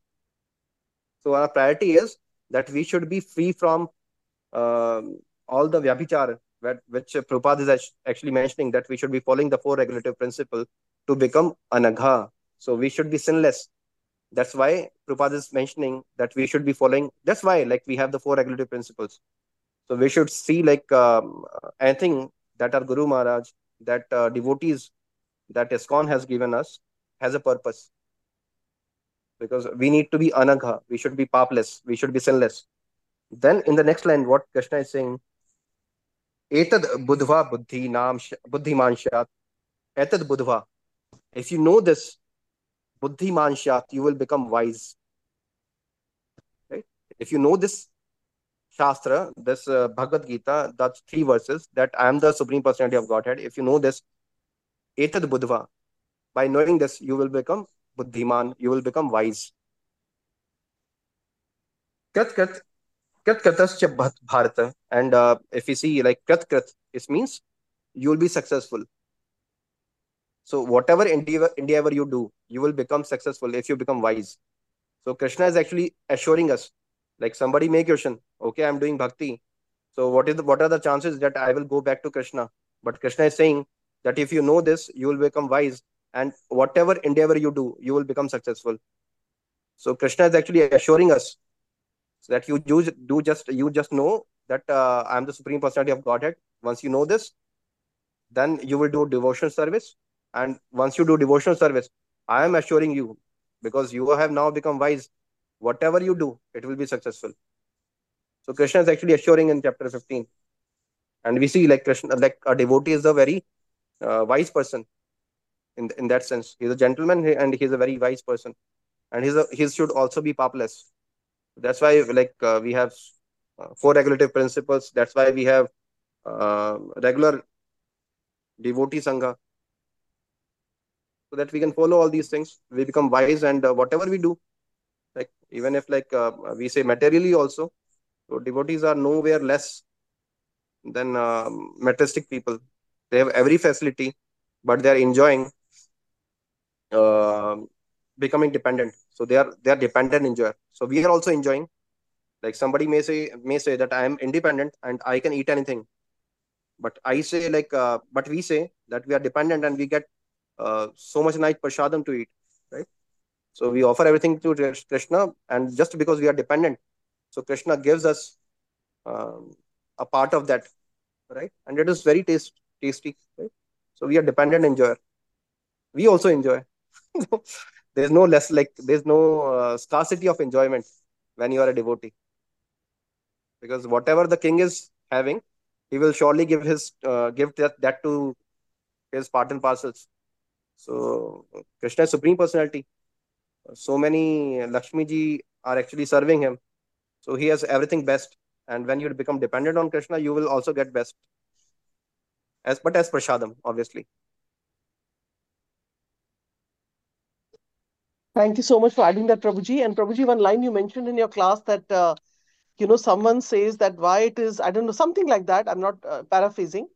Speaker 2: So our priority is that we should be free from uh, all the vyabhichar which Prabhupada is actually mentioning that we should be following the four regulative principle to become anagha. So we should be sinless. That's why Prabhupada is mentioning that we should be following. That's why like we have the four regulative principles. So we should see like um, anything that our Guru Maharaj, that uh, devotees, that ISKCON has given us has a purpose. Because we need to be anagha. We should be papless. We should be sinless. Then in the next line, what Krishna is saying, etad budhva buddhi nam buddhiman shat etad budhva if you know this buddhiman shat you will become wise right if you know this shastra this uh, bhagavad gita that's three verses that i am the supreme personality of godhead if you know this etad budhva by knowing this you will become buddhiman you will become wise kat kat Krat Kratascha Bharata. And uh, if you see like Krat Krat, it means you will be successful. So whatever endeavor, endeavor you do, you will become successful if you become wise. So Krishna is actually assuring us, like somebody may question, okay, I'm doing bhakti. So what is the, what are the chances that I will go back to Krishna? But Krishna is saying that if you know this, you will become wise, and whatever endeavor you do, you will become successful. So Krishna is actually assuring us that you do, do just you just know that uh, i'm the supreme personality of godhead. Once you know this then you will do devotional service. And once you do devotional service i am assuring you because you have now become wise whatever you do it will be successful. So krishna is actually assuring in chapter 15 and we see like krishna like a devotee is a very uh, wise person in in that sense. He's a gentleman and he's a very wise person. And he's a he should also be papless. That's why like uh, we have uh, four regulative principles. That's why we have uh, regular devotee sangha. So that we can follow all these things. We become wise and uh, whatever we do like even if like uh, we say materially also so devotees are nowhere less than um, materialistic people. They have every facility, but they are enjoying uh, becoming dependent. So they are they are dependent enjoyer. So we are also enjoying. Like somebody may say may say that I am independent and I can eat anything, but I say like uh, but we say that we are dependent and we get uh, so much night prashadam to eat, right? So we offer everything to Krishna, and just because we are dependent, so Krishna gives us um, a part of that, right? And it is very taste, tasty, right? So we are dependent enjoyer. We also enjoy. there's no less like there's no uh, scarcity of enjoyment when you are a devotee, because whatever the king is having, he will surely give his uh, give that, that to his part and parcels. So Krishna is supreme personality. So many Lakshmi ji are actually serving him. So he has everything best. And when you become dependent on Krishna, you will also get best. As but as prashadam, obviously.
Speaker 3: Thank you so much for adding that, Prabhuji. And Prabhuji, one line you mentioned in your class that uh, you know someone says that why it is I don't know something like that. I'm not uh, paraphrasing.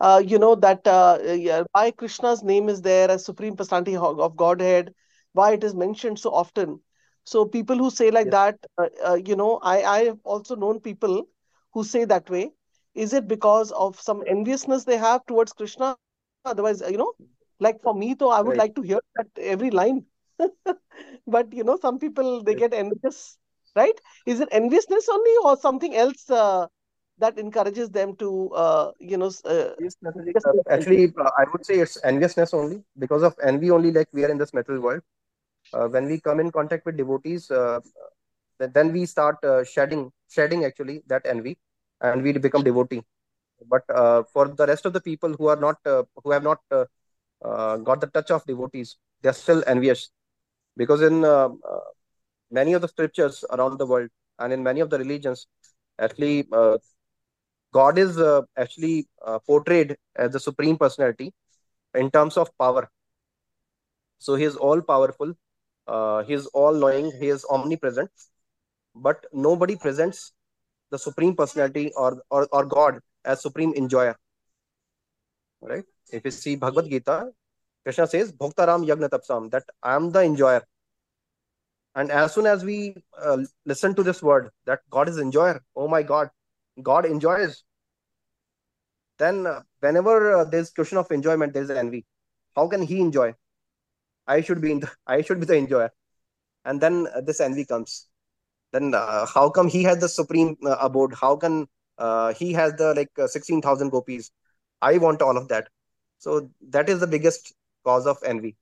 Speaker 3: Uh, you know that uh, yeah, why Krishna's name is there as supreme personality of Godhead, why it is mentioned so often. So people who say like that, uh, uh, you know, I I have also known people who say that way. Is it because of some enviousness they have towards Krishna? Otherwise, you know, like for me, though, I would
Speaker 2: Right.
Speaker 3: like to hear that every line. but you know, some people they get envious, right? Is it enviousness only, or something else uh, that encourages them to, uh, you know, uh,
Speaker 2: Yes, Natalie.
Speaker 3: just
Speaker 2: Uh, actually, uh, I would say it's enviousness only because of envy only. Like we are in this metal world. Uh, when we come in contact with devotees, uh, then we start uh, shedding, shedding actually that envy, and we become devotee. But uh, for the rest of the people who are not, uh, who have not got the touch of devotees, they are still envious because in uh, uh, many of the scriptures around the world and in many of the religions, actually, uh, God is uh, actually portrayed as the supreme personality in terms of power. So he is all powerful, he is all knowing, he is omnipresent, but nobody presents the supreme personality or, or, or God as supreme enjoyer, right? If you see Bhagavad Gita, Krishna says, Bhoktaram Yagna Tapsam, that I am the enjoyer. And as soon as we uh, listen to this word, that God is enjoyer, oh my God, God enjoys, then uh, whenever uh, there's question of enjoyment, there's envy. How can he enjoy? I should be in the, I should be the enjoyer. And then uh, this envy comes. Then uh, how come he has the supreme uh, abode? How can he has the like uh, 16,000 gopis? I want all of that. So that is the biggest cause of envy.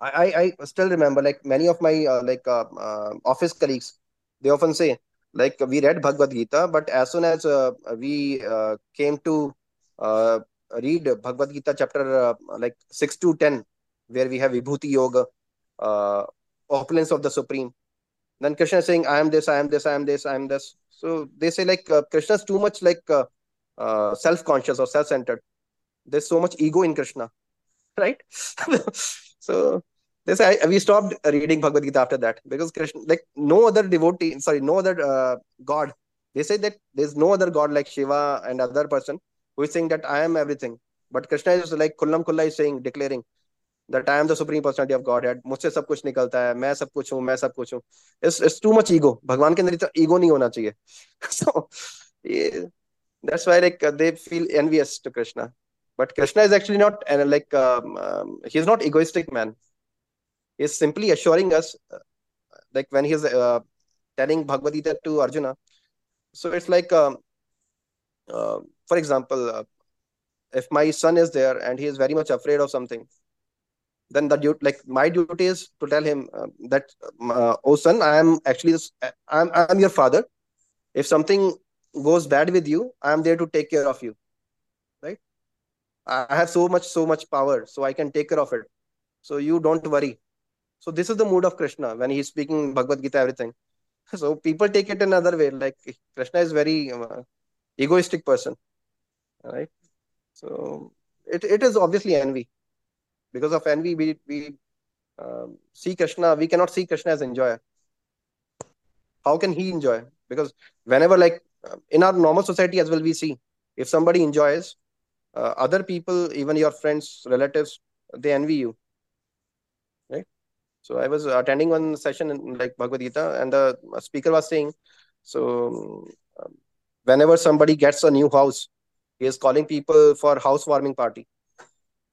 Speaker 2: I, I, I still remember like many of my uh, like uh, uh, office colleagues, they often say like we read Bhagavad Gita, but as soon as uh, we uh, came to uh, read Bhagavad Gita chapter like 6 to 10, where we have Vibhuti Yoga, opulence of the Supreme, then Krishna is saying, I am this, I am this, I am this, I am this. So they say like uh, Krishna is too much like uh, uh, self-conscious or self-centered. There's so much ego in Krishna, right? so they say we stopped reading Bhagavad Gita after that because Krishna, like no other devotee, sorry, no other uh, God. They say that there's no other God like Shiva and other person who is saying that I am everything. But Krishna is like Kullam Kulla is saying, declaring that I am the supreme personality of Godhead. मुझसे सब कुछ निकलता है मैं सब कुछ हूँ मैं सब कुछ हूँ it's it's too much ego भगवान के अंदर इतना ego नहीं होना चाहिए so yeah, that's why like uh, they feel envious to Krishna but Krishna is actually not uh, like um, um, he's not egoistic man. He's simply assuring us uh, like when he's uh, telling Bhagavad Gita to Arjuna. So it's like um, uh, for example uh, if my son is there and he is very much afraid of something then the duty like my duty is to tell him uh, that oh son i am actually i'm i'm your father. If something goes bad with you i am there to take care of you i have so much so much power so i can take care of it. So you don't worry. So this is the mood of krishna when he's speaking bhagavad gita everything. So people take it another way like krishna is very uh, egoistic person right? So it, it is obviously envy. Because of envy we we um, see krishna we cannot see krishna as enjoyer. How can he enjoy? Because whenever like in our normal society as well, we see if somebody enjoys, uh, other people, even your friends, relatives, they envy you. Right. So I was attending one session in like Bhagavad Gita, and the speaker was saying, so um, whenever somebody gets a new house, he is calling people for housewarming party.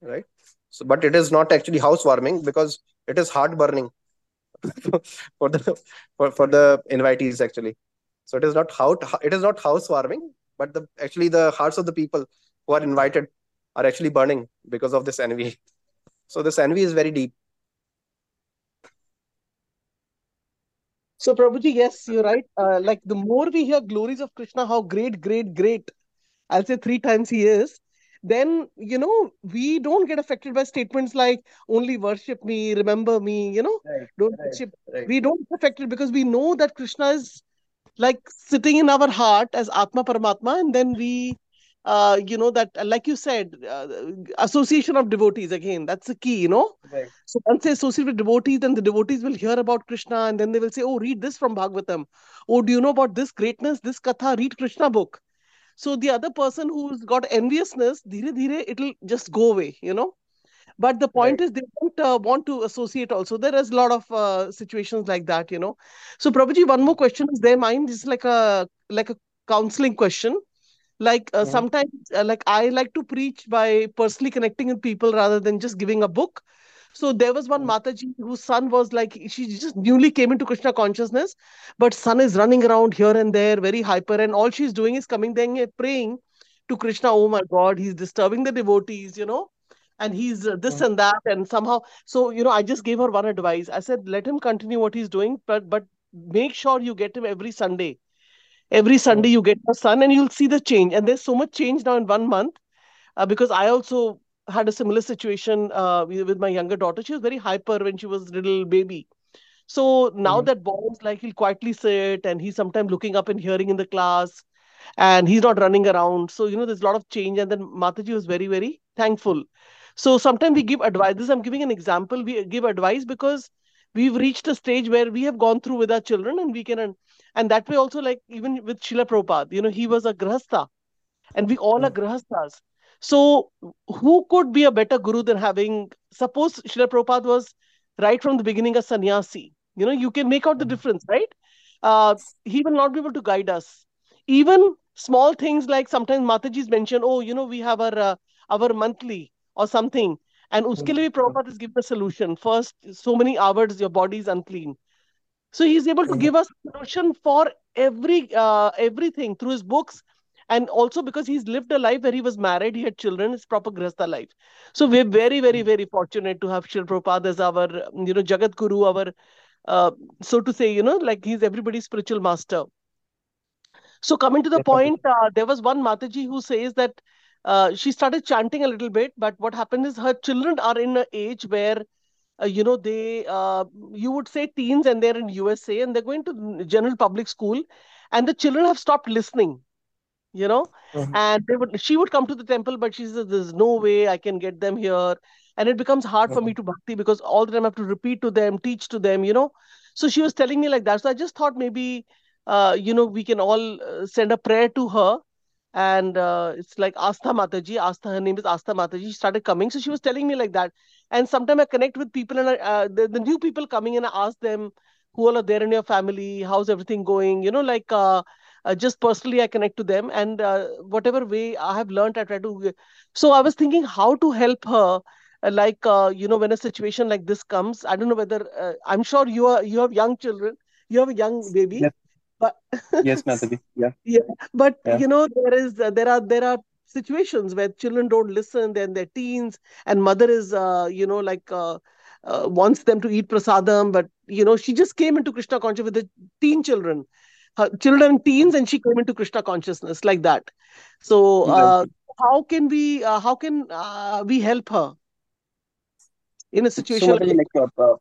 Speaker 2: Right. So, but it is not actually housewarming because it is heart burning for the for, for the invitees actually. So it is not how it is not housewarming, but the actually the hearts of the people who are invited are actually burning because of this envy. So this envy is very deep.
Speaker 3: So Prabhuji, yes, you're right. Uh, like the more we hear glories of Krishna, how great, great, great, I'll say three times he is, then you know we don't get affected by statements like only worship me remember me you know
Speaker 2: right,
Speaker 3: don't
Speaker 2: right,
Speaker 3: worship
Speaker 2: right.
Speaker 3: we don't get affected because we know that krishna is like sitting in our heart as atma paramatma and then we uh you know that like you said uh, association of devotees again that's the key you know
Speaker 2: right.
Speaker 3: so once they associate with devotees then the devotees will hear about krishna and then they will say oh read this from bhagavatam oh do you know about this greatness this katha read krishna book so the other person who's got enviousness, dhire dhire, it'll just go away, you know. But the point
Speaker 2: Right.
Speaker 3: is, they don't uh, want to associate also. There is a lot of uh, situations like that, you know. So, Prabhuji, one more question is there. Mine is like a like a counseling question. Like uh,
Speaker 2: Mhm.
Speaker 3: sometimes, uh, like I like to preach by personally connecting with people rather than just giving a book. So there was one. Mataji whose son was like she just newly came into Krishna consciousness, but son is running around here and there, very hyper, and all she's doing is coming there and praying to Krishna. Oh my God, he's disturbing the devotees, you know, and he's uh, this
Speaker 2: Mhm.
Speaker 3: and that, and somehow. So you know, I just gave her one advice. I said, let him continue what he's doing, but but make sure you get him every Sunday. Every Sunday you get your son, and you'll see the change. And there's so much change now in one month uh, because I also had a similar situation uh, with my younger daughter. She was very hyper when she was little baby. So now
Speaker 2: Mhm.
Speaker 3: that boy is like he'll quietly sit and he's sometimes looking up and hearing in the class and he's not running around. So, you know, there's a lot of change. And then Mataji was very, very thankful. So sometimes we give advice. This I'm giving an example. We give advice because we've reached a stage where we have gone through with our children and we can, and that way also like even with Srila Prabhupada, you know, he was a grahastha and we all are
Speaker 2: Mhm.
Speaker 3: grahasthas. So, who could be a better guru than having, suppose Srila Prabhupada was right from the beginning a sannyasi? You know, you can make out the
Speaker 2: Mhm.
Speaker 3: difference, right? Uh, he will not be able to guide us. Even small things like sometimes Mataji's mention, oh, you know, we have our uh, our monthly or something, and uske liye bhi
Speaker 2: Mhm.
Speaker 3: Prabhupada is given a solution. First, so many hours your body is unclean. So he's able to give us solution for every uh, everything through his books, and also because he's lived a life where he was married, he had children, his proper grasta life. So we're very, very, very fortunate to have Shri Prabhupada as our, you know, Jagat Guru, our, uh, so to say, you know, like he's everybody's spiritual master. So coming to the point, uh, there was one Mataji who says that uh, she started chanting a little bit, but what happened is her children are in an age where uh, you know they uh, you would say teens and they're in usa and they're going to general public school and the children have stopped listening you know
Speaker 2: Mhm.
Speaker 3: and they would she would come to the temple but she says there's no way i can get them here and it becomes hard for me
Speaker 2: Mhm.
Speaker 3: to bhakti because all the time i have to repeat to them teach to them you know so she was telling me like that so i just thought maybe uh, you know we can all uh, send a prayer to her and uh, it's like Astha Mataji. Astha, her name is Astha Mataji. She started coming, so she was telling me like that. And sometimes I connect with people, and I, uh, the, the new people coming and I ask them who all are there in your family, how's everything going, you know, like uh, uh, just personally I connect to them, and uh, whatever way I have learned, I try to. So I was thinking how to help her. uh, Like you know, when a situation like this comes, I don't know whether I'm sure you are you have young children, you have a young baby. But
Speaker 2: Yes, Mataji. Yeah.
Speaker 3: yeah, but
Speaker 2: Yeah.
Speaker 3: you know there is uh, there are there are situations where children don't listen, then they're teens, and mother is uh, you know like uh, uh, wants them to eat prasadam, but you know she just came into Krishna consciousness with the teen children, her children teens, and she came into Krishna consciousness like that. So uh, how can we uh, how can uh, we help her in a situation
Speaker 2: Mataji,
Speaker 3: like
Speaker 2: like uh, uh,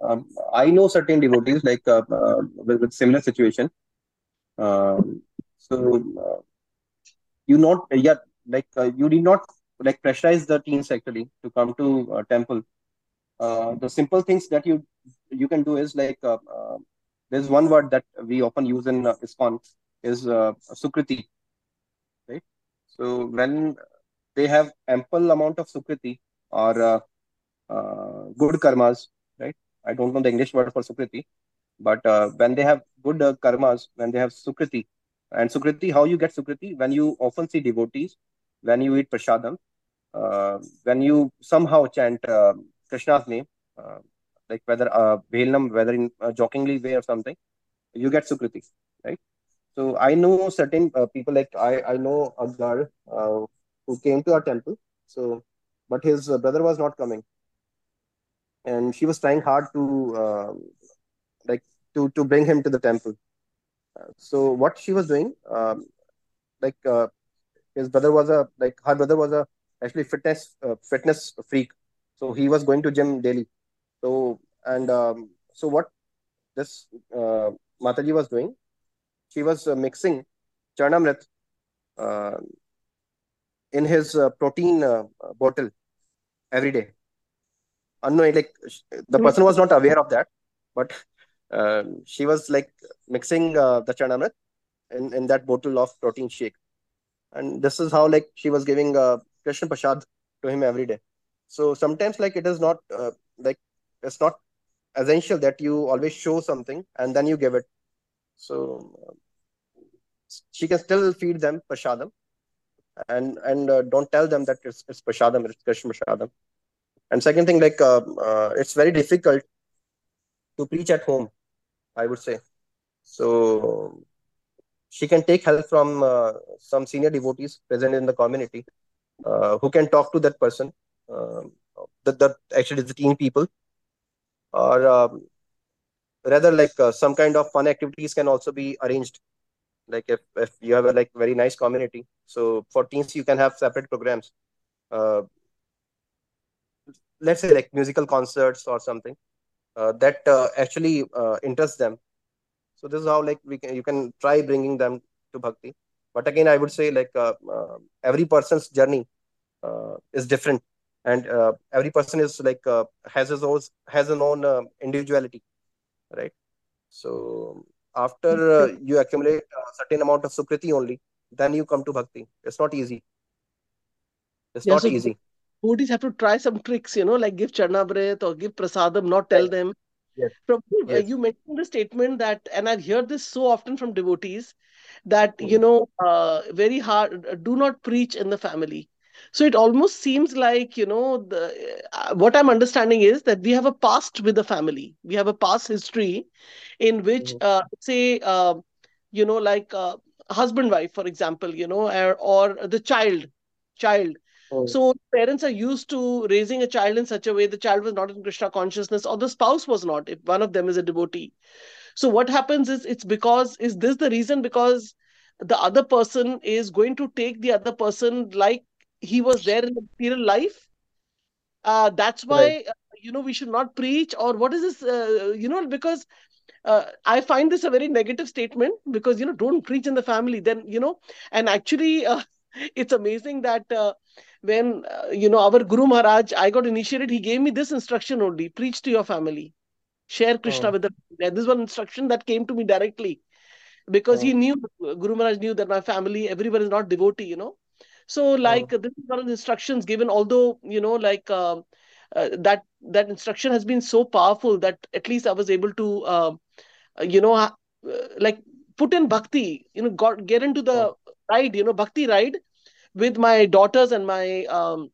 Speaker 2: um, I know certain devotees like uh, uh, with, with similar situation. Um, so uh, you not yeah like uh, you did not like pressurize the teens actually to come to uh, temple. Uh, the simple things that you you can do is like there's one word that we often use in uh, is uh, Sukriti, right? So when they have ample amount of Sukriti or uh, good karmas, right? I don't know the English word for Sukriti, but uh, when they have good uh, karmas, when they have Sukriti, and Sukriti, how you get Sukriti? When you often see devotees, when you eat prasadam, uh, when you somehow chant uh, Krishna's name, uh, like whether uh, Bhelnam, whether in jokingly way or something, you get Sukriti, right? So I know certain people, like I, I know a girl who came to our temple, so but his brother was not coming, and she was trying hard to uh, like to to bring him to the temple. Uh, so what she was doing, um, like uh, his brother was a like her brother was a actually fitness uh, fitness freak, so he was going to gym daily. So and um, so what this uh, Mataji was doing, she was uh, mixing charnamrit in his protein bottle every day. Unknowing, like the person was not aware of that, but uh, she was like mixing uh, the charnamrit in, in that bottle of protein shake, and this is how like she was giving uh, Krishna Prasad to him every day. So sometimes like it is not uh, like it's not essential that you always show something and then you give it. So uh, she can still feed them prasadam and and uh, don't tell them that it's, it's prasadam, it's Krishna prasadam. And second thing, like uh, uh, it's very difficult to preach at home, I would say. So she can take help from uh, some senior devotees present in the community uh, who can talk to that person, um, that, that actually the teen people, or um, rather like uh, some kind of fun activities can also be arranged. Like if, if you have a like very nice community, so for teens you can have separate programs. Let's say like musical concerts or something uh, that uh, actually uh, interests them. So this is how like we can you can try bringing them to bhakti. But again i would say like uh, uh, every person's journey uh, is different. And uh, every person is like uh, has his own has an own uh, individuality right? So after uh, you accumulate a certain amount of sukriti only then you come to bhakti. It's not easy. It's
Speaker 3: Yeah,
Speaker 2: not
Speaker 3: so
Speaker 2: easy
Speaker 3: devotees have to try some tricks, you know, like give charnamrit or give prasadam, not tell
Speaker 2: right
Speaker 3: them.
Speaker 2: yes
Speaker 3: uh,
Speaker 2: yes
Speaker 3: you mentioned the statement that, and I hear this so often from devotees, that, you
Speaker 2: Mhm.
Speaker 3: know, uh, very hard, uh, do not preach in the family. So it almost seems like, you know, the uh, what I'm understanding is that we have a past with the family. We have a past history in which,
Speaker 2: Mhm.
Speaker 3: uh, say, uh, you know, like uh, husband wife, for example, you know, or, or the child, child.
Speaker 2: Mhm.
Speaker 3: So parents are used to raising a child in such a way the child was not in Krishna consciousness, or the spouse was not, if one of them is a devotee. So what happens is it's because is this the reason because the other person is going to take the other person like he was there in the material life? Uh, that's
Speaker 2: right
Speaker 3: why uh, you know we should not preach, or what is this? Uh, you know, because uh, I find this a very negative statement because you know don't preach in the family. Then you know, and actually, uh, it's amazing that uh, when uh, you know our Guru Maharaj, I got initiated. He gave me this instruction only: preach to your family, share Krishna
Speaker 2: Mhm.
Speaker 3: with the. This is one instruction that came to me directly because he
Speaker 2: Mhm.
Speaker 3: knew Guru Maharaj knew that my family, everyone is not devotee, you know. So like
Speaker 2: Mhm.
Speaker 3: this is one of the instructions given, although you know, like um uh, that that instruction has been so powerful that at least I was able to, uh, you know, uh, like put in bhakti, you know, got get into the ride, you know, bhakti ride with my daughters and my um,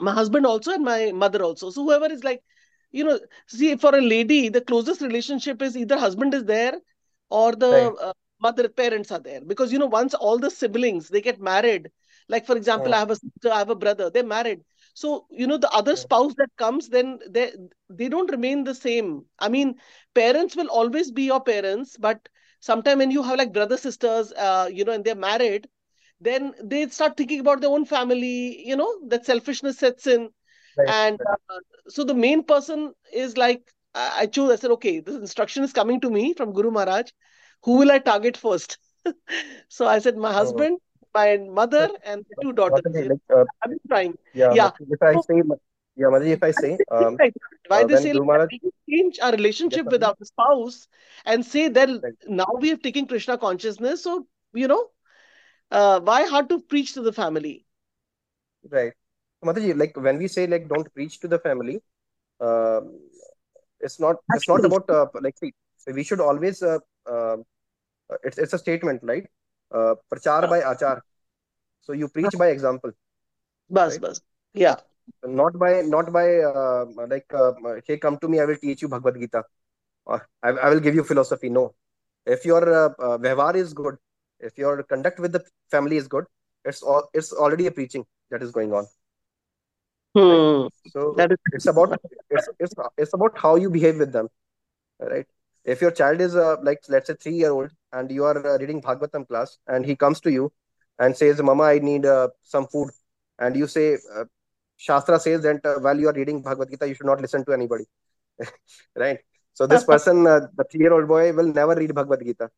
Speaker 3: my husband also and my mother also. So whoever is like, you know, see for a lady, the closest relationship is either husband is there or the
Speaker 2: right
Speaker 3: uh, mother parents are there because you know once all the siblings they get married like for example i
Speaker 2: Mhm.
Speaker 3: have a sister i have a brother they're married so you know the other
Speaker 2: Mhm.
Speaker 3: spouse that comes then they they don't remain the same i mean parents will always be your parents but sometime when you have like brother sisters uh, you know and they're married then they start thinking about their own family you know that selfishness sets in.
Speaker 2: Right
Speaker 3: and uh, so the main person is like i chose i said okay this instruction is coming to me from guru maharaj. Who will i target first? So i said my
Speaker 2: Mhm.
Speaker 3: husband my mother and the two daughters.
Speaker 2: Like, uh,
Speaker 3: been trying.
Speaker 2: Yeah,
Speaker 3: yeah.
Speaker 2: If I
Speaker 3: so
Speaker 2: say, yeah, Mother, if I say, um,
Speaker 3: why
Speaker 2: uh,
Speaker 3: they say like
Speaker 2: Maharaj,
Speaker 3: change our relationship
Speaker 2: Yes,
Speaker 3: with our spouse and say that
Speaker 2: Right.
Speaker 3: now we have taken Krishna consciousness, so you know, uh, why hard to preach to the family?
Speaker 2: Right. Mataji, like when we say like don't preach to the family, uh, it's not it's not about uh, like see, we should always uh, uh, it's it's a statement, right? Uh, prachar by achar. So you preach by example,
Speaker 3: Bus,
Speaker 2: right?
Speaker 3: bus. Yeah.
Speaker 2: Not by not by uh, like uh, hey, come to me, I will teach you Bhagavad Gita. Or I, I will give you philosophy. No, if your uh, uh, is good, if your conduct with the family is good, it's all it's already a preaching that is going on.
Speaker 3: Hmm.
Speaker 2: So
Speaker 3: That is
Speaker 2: it's about it's it's it's about how you behave with them, right? If your child is uh, like let's say three year old and you are uh, reading Bhagavatam class and he comes to you and says, "Mama, I need uh, some food," and you say, uh, "Shastra says that uh, while you are reading Bhagavad Gita, you should not listen to anybody," right? So this person, uh, the three year old boy, will never read Bhagavad Gita,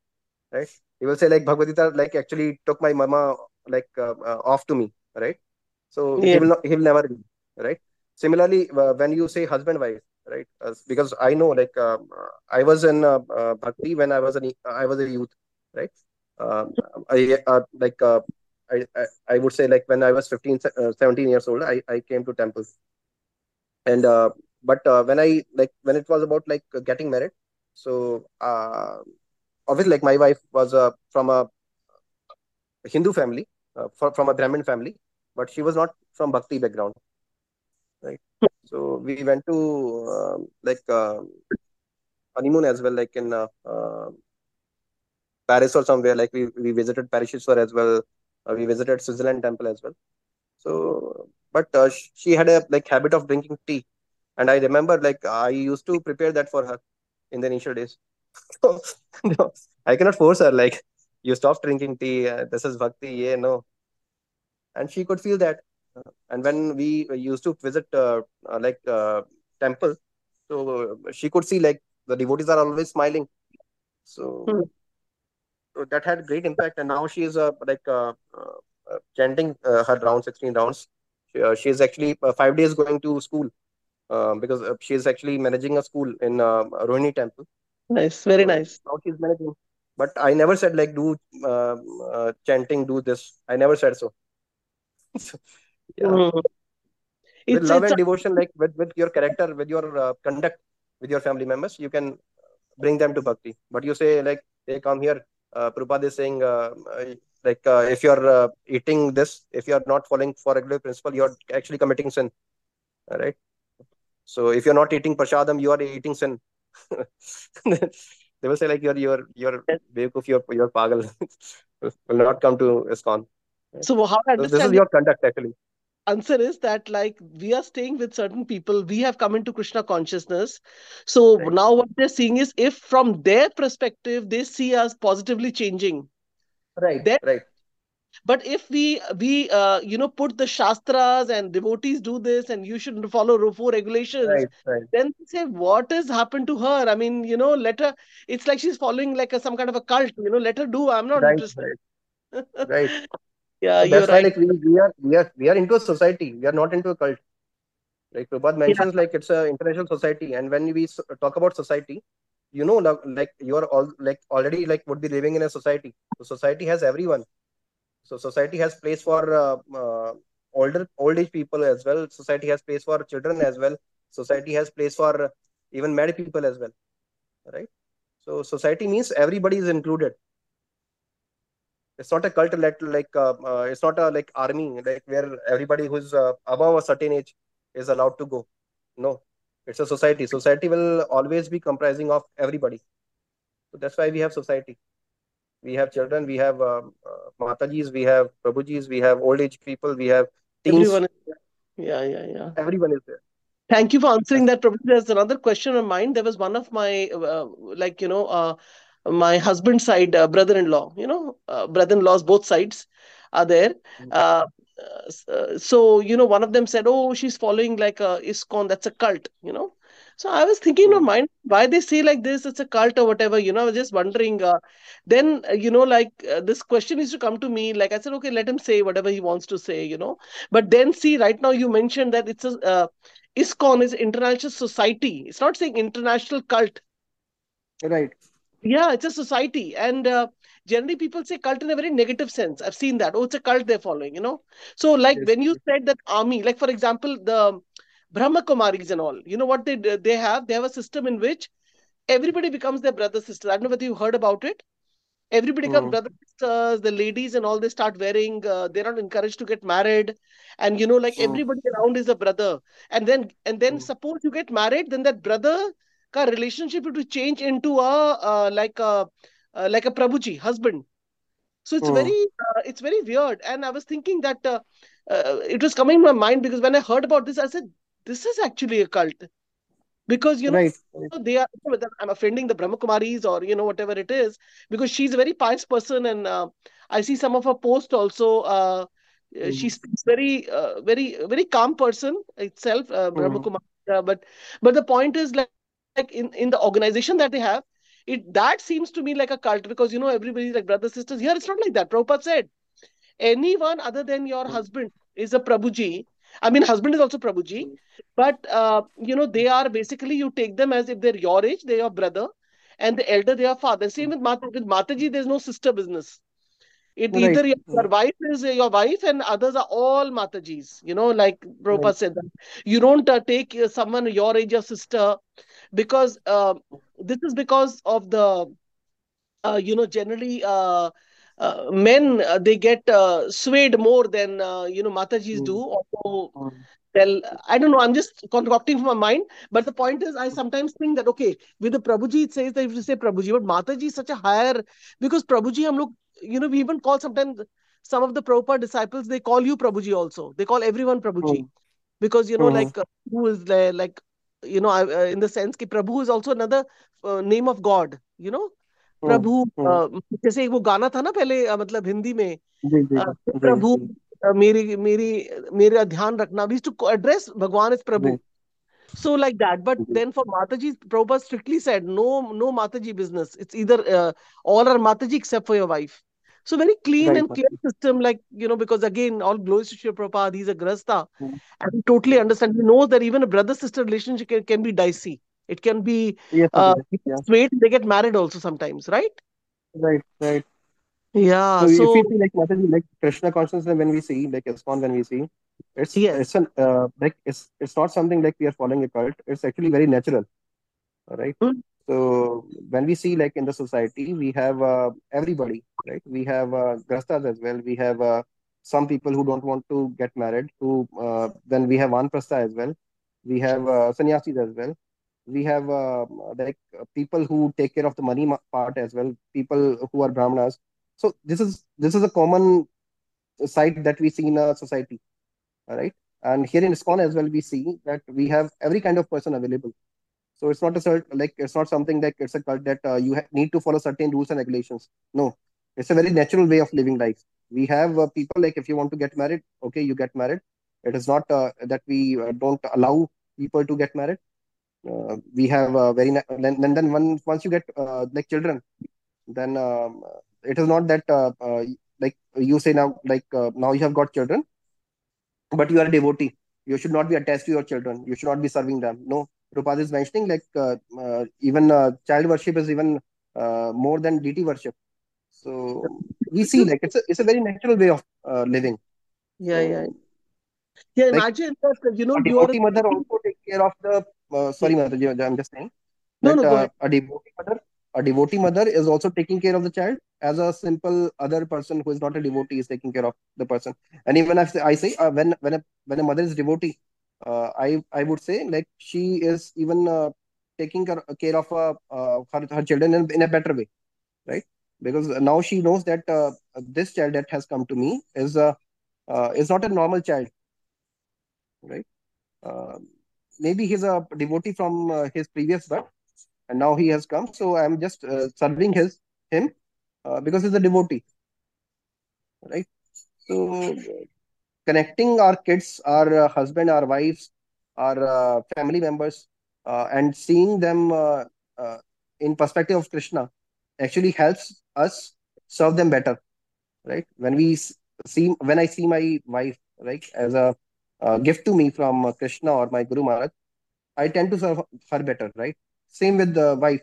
Speaker 2: right? He will say like Bhagavad Gita like actually took my mama like uh, uh, off to me, right? So he will not he will never right? Similarly, uh, when you say husband wife, right? Uh, because I know like uh, I was in uh, bhakti when I was an I was a youth, right? Um, I uh, like uh, I, I I would say like when I was 15, uh, 17 years old, I I came to temple, and uh, but uh, when I like when it was about like getting married, so uh, obviously like my wife was uh, from a Hindu family, uh, fr- from a Brahmin family, but she was not from bhakti background, right? So we went to uh, like uh, honeymoon as well, like in uh, uh, Paris or somewhere. Like we, we visited Parisheshwar as well. Uh, we visited Switzerland temple as well. So, but uh, she had a like habit of drinking tea, and I remember like I used to prepare that for her in the initial days. No, I cannot force her. Like you stop drinking tea. Uh, this is bhakti. Yeah, no, and she could feel that. Uh, and when we used to visit uh, uh, like uh, temple, so she could see like the devotees are always smiling. So,
Speaker 3: Hmm.
Speaker 2: so that had great impact. And now she is uh, like uh, uh, uh, chanting uh, her round 16 rounds. She, uh, she is actually uh, five days going to school uh, because uh, she is actually managing a school in uh, Rohini temple.
Speaker 3: Nice. Very nice.
Speaker 2: now she's managing. But I never said like do uh, uh, chanting, do this. I never said so. So, yeah.
Speaker 3: Hmm.
Speaker 2: with love
Speaker 3: it's
Speaker 2: and devotion like with, with your character with your uh, conduct with your family members you can bring them to bhakti but you say like they come here uh, Prabhupada is saying uh, like uh, if you're uh, eating this if you're not following for regular principle you're actually committing sin all right so if you're not eating prashadam you are eating sin they will say like you're you're you're you're you're pagal will not come to ISKCON.
Speaker 3: So how I
Speaker 2: so this is your conduct actually.
Speaker 3: answer is that like we are staying with certain people. We have come into krishna consciousness. So
Speaker 2: right.
Speaker 3: now what they're seeing is if from their perspective they see us positively changing.
Speaker 2: Right
Speaker 3: then
Speaker 2: right
Speaker 3: but if we we uh, you know put the shastras and devotees do this and you should follow four regulations
Speaker 2: right right
Speaker 3: then say what has happened to her i mean you know let her it's like she's following like a, some kind of a cult you know let her do i'm not
Speaker 2: right
Speaker 3: interested
Speaker 2: right right
Speaker 3: yeah
Speaker 2: So
Speaker 3: you're
Speaker 2: that's why
Speaker 3: right
Speaker 2: like we, we are we are we are into a society. We are not into a cult. Like Prabhupada
Speaker 3: yeah
Speaker 2: mentions, like it's a international society, and when we talk about society, you know, like, like you are all like already like would be living in a society. So society has everyone. So society has place for uh, uh, older old age people as well. Society has place for children as well. Society has place for even married people as well. Right. So society means everybody is included. It's not a cult like uh, uh, it's not a like army like where everybody who's uh, above a certain age is allowed to go. No, it's a society. Society will always be comprising of everybody. So that's why we have society. We have children, we have um, uh, matajis, we have prabhujis, we have old age people, we have teens.
Speaker 3: everyone is there. yeah yeah yeah
Speaker 2: Everyone is there.
Speaker 3: Thank you for answering that. Prabhu. There's another question of mine. There was one of my, uh, like, you know, uh, my husband's side uh, brother-in-law, you know, uh, brother-in-laws, both sides are there. Uh, so, you know, one of them said, oh, she's following like a ISKCON, that's a cult, you know. So I was thinking in my
Speaker 2: Mm.
Speaker 3: mind, why they say like this, it's a cult or whatever, you know, I was just wondering. Uh, then, uh, you know, like uh, this question used to come to me, like I said, okay, let him say whatever he wants to say, you know. But then see, right now you mentioned that it's a, uh, ISKCON is international society. It's not saying international cult.
Speaker 2: Right.
Speaker 3: Yeah, it's a society. And uh, generally people say cult in a very negative sense. I've seen that. Oh, it's a cult they're following, you know? So, like
Speaker 2: Yes.
Speaker 3: when you said that army, like for example, the Brahma Kumaris and all, you know what they they have? They have a system in which everybody becomes their brother sister. I don't know whether you heard about it. Everybody becomes
Speaker 2: Hmm.
Speaker 3: brother sisters. The ladies and all they start wearing. Uh, they're not encouraged to get married, and you know, like
Speaker 2: Hmm.
Speaker 3: everybody around is a brother. And then and then
Speaker 2: Hmm.
Speaker 3: suppose you get married, then that brother ka relationship it will change into a uh, like a uh, like a Prabhuji husband. So it's
Speaker 2: Hmm.
Speaker 3: very uh, it's very weird. And I was thinking that uh, uh, it was coming in my mind because when I heard about this, I said this is actually a cult because you know
Speaker 2: Right.
Speaker 3: they are whether I'm offending the Brahma Kumaris or you know whatever it is because she's a very pious person and uh, I see some of her posts also. Uh, uh, she
Speaker 2: Hmm.
Speaker 3: very uh, very very calm person itself, uh, Brahma
Speaker 2: Hmm.
Speaker 3: Kumar. Uh, but but the point is like like in in the organization that they have, it that seems to me like a cult because you know everybody's like brothers sisters. Here it's not like that. Prabhupada said anyone other than your
Speaker 2: Hmm.
Speaker 3: husband is a Prabhuji. I mean, husband is also Prabhuji,
Speaker 2: Hmm.
Speaker 3: but uh, you know they are basically you take them as if they're your age, they're your brother, and the elder they are father. Same with Mata, with Mataji, there's no sister business. It
Speaker 2: Right.
Speaker 3: either your, your
Speaker 2: Hmm.
Speaker 3: wife is your wife and others are all Matajis. You know, like Prabhupada
Speaker 2: Right.
Speaker 3: said that you don't uh, take uh, someone your age or sister because uh, this is because of the uh, you know generally uh, men uh, they get uh, swayed more than uh, you know Matajis
Speaker 2: Hmm.
Speaker 3: do. Although
Speaker 2: Hmm.
Speaker 3: well, I don't know. I'm just concocting from my mind. But the point is, I sometimes think that okay, with the Prabhuji, it says that if you say Prabhuji, but Mataji is such a higher because Prabhuji, I'm log, you know, we even call sometimes some of the Prabhupada disciples, they call you Prabhuji also. They call everyone Prabhuji
Speaker 2: Hmm.
Speaker 3: because you know,
Speaker 2: Hmm.
Speaker 3: like uh, who is there, like you know, uh, in the sense that Prabhu is also another uh, name of God. You know,
Speaker 2: Hmm.
Speaker 3: Prabhu
Speaker 2: Hmm.
Speaker 3: जैसे वो गाना था ना पहले मतलब हिंदी में
Speaker 2: जी जी
Speaker 3: प्रभु मेरी मेरी मेरा ध्यान रखना we to address Bhagwan
Speaker 2: is
Speaker 3: Prabhu so like that but then for mataji prabhupada strictly said no no mataji business it's either uh, all are mataji except for your wife so very clean
Speaker 2: Right.
Speaker 3: and clear system like you know because again all glories to Shri Prabhupada he's a grasta
Speaker 2: Hmm.
Speaker 3: and he totally understands he knows that even a brother sister relationship can, can be dicey it can be
Speaker 2: Yes,
Speaker 3: uh.
Speaker 2: Yeah.
Speaker 3: sweet they get married also sometimes right
Speaker 2: Right. Right.
Speaker 3: yeah
Speaker 2: So if
Speaker 3: so
Speaker 2: we see like like Krishna consciousness, when we see like ISKCON, when we see, it's
Speaker 3: yes
Speaker 2: it's an uh, like it's it's not something like we are following a cult. It's actually very natural. right
Speaker 3: Mm,
Speaker 2: So when we see like in the society, we have uh, everybody, right? We have uh, grastas as well. We have uh, some people who don't want to get married. Who uh, then we have vanprastha as well. We have uh, sannyasis as well. We have uh, like uh, people who take care of the money part as well. People who are brahmanas. So this is this is a common sight that we see in a society. All right. And here in ISKCON as well, we see that we have every kind of person available. So it's not a cert, like it's not something like it's a cult that uh, you need to follow certain rules and regulations. No, it's a very natural way of living life. We have uh, people like if you want to get married, okay, you get married. It is not uh, that we uh, don't allow people to get married. Uh, we have uh, very and then, then once once you get uh, like children, then um, it is not that uh, uh, like you say now like uh, now you have got children but you are a devotee. You should not be attached to your children. You should not be serving them. No, Prabhupada is mentioning like uh, uh, even uh, child worship is even uh, more than deity worship. So we see like it's a it's a very natural way of uh, living.
Speaker 3: yeah yeah
Speaker 2: So
Speaker 3: yeah
Speaker 2: like
Speaker 3: imagine that you know
Speaker 2: a
Speaker 3: you are a
Speaker 2: devotee mother also take care of the. Uh, sorry, mother, I'm just saying
Speaker 3: no
Speaker 2: that
Speaker 3: no
Speaker 2: uh, a devotee mother a devotee mother is also taking care of the child as a simple other person who is not a devotee is taking care of the person. And even if I say uh, when when a when a mother is devotee, uh, I I would say like she is even uh, taking care, care of uh, uh, her, her children in, in a better way, right? Because now she knows that uh, this child that has come to me is uh, uh, is not a normal child, right? Maybe he's a devotee from uh, his previous birth, and now he has come. So I'm just uh, serving his him uh, because he's a devotee, right? So connecting our kids, our uh, husband, our wives, our uh, family members, and seeing them in perspective of Krishna actually helps us serve them better, right? When we see, when I see my wife, right, as a uh, gift to me from uh, Krishna or my Guru Maharaj, I tend to serve her better, right? Same with the wife.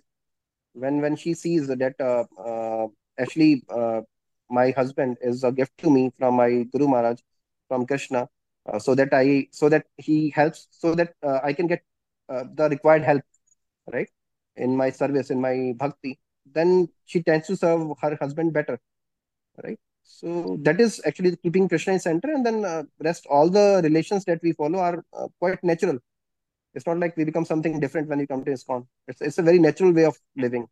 Speaker 2: When when she sees that uh, uh, actually uh, my husband is a gift to me from my Guru Maharaj, from Krishna, so that I so that he helps, so that I can get the required help, right, in my service, in my bhakti. Then she tends to serve her husband better, right? So that is actually keeping Krishna in center, and then uh, rest all the relations that we follow are uh, quite natural. It's not like we become something different when we come to ISKCON. It's it's a very natural way of living.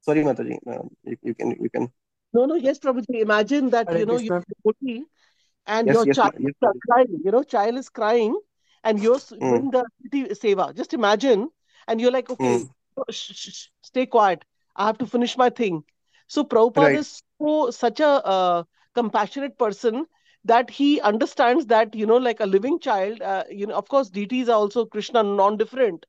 Speaker 2: Sorry, Mataji, uh, you, you can you can.
Speaker 3: No, no, yes, Prabhuji. Imagine that
Speaker 4: Hare
Speaker 3: you know
Speaker 4: Krishna.
Speaker 3: you're and
Speaker 2: Yes,
Speaker 3: your
Speaker 2: yes,
Speaker 3: child
Speaker 2: yes,
Speaker 3: is crying. You know, child is crying, and you're s-
Speaker 2: Mm.
Speaker 3: doing the deity seva. Just imagine, and you're like, okay,
Speaker 2: Mm.
Speaker 3: shh, shh, shh, stay quiet. I have to finish my thing. So Prabhupada
Speaker 2: Right.
Speaker 3: is so such a uh, compassionate person that he understands that you know, like a living child. Uh, you know, of course, deities are also Krishna, non-different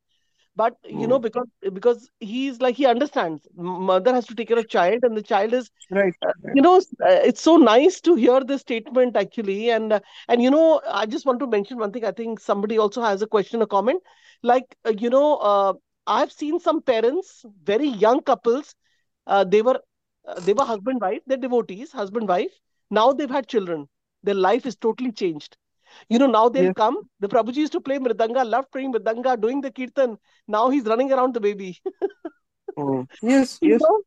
Speaker 3: but you know
Speaker 2: Mm.
Speaker 3: because because he's like he understands mother has to take care of child and the child is
Speaker 2: Right.
Speaker 3: uh, you know uh, it's so nice to hear this statement actually and uh, and you know i just want to mention one thing i think somebody also has a question or comment like uh, you know uh, i've seen some parents very young couples uh, they were uh, they were husband wife they're devotees husband wife now they've had children their life is totally changed you know, now they'll
Speaker 2: Yes.
Speaker 3: come. The Prabhuji used to play Mridanga, loved playing Mridanga, doing the Kirtan. Now he's running around the baby.
Speaker 2: Mm. Yes.
Speaker 3: You
Speaker 2: Yes.
Speaker 3: know?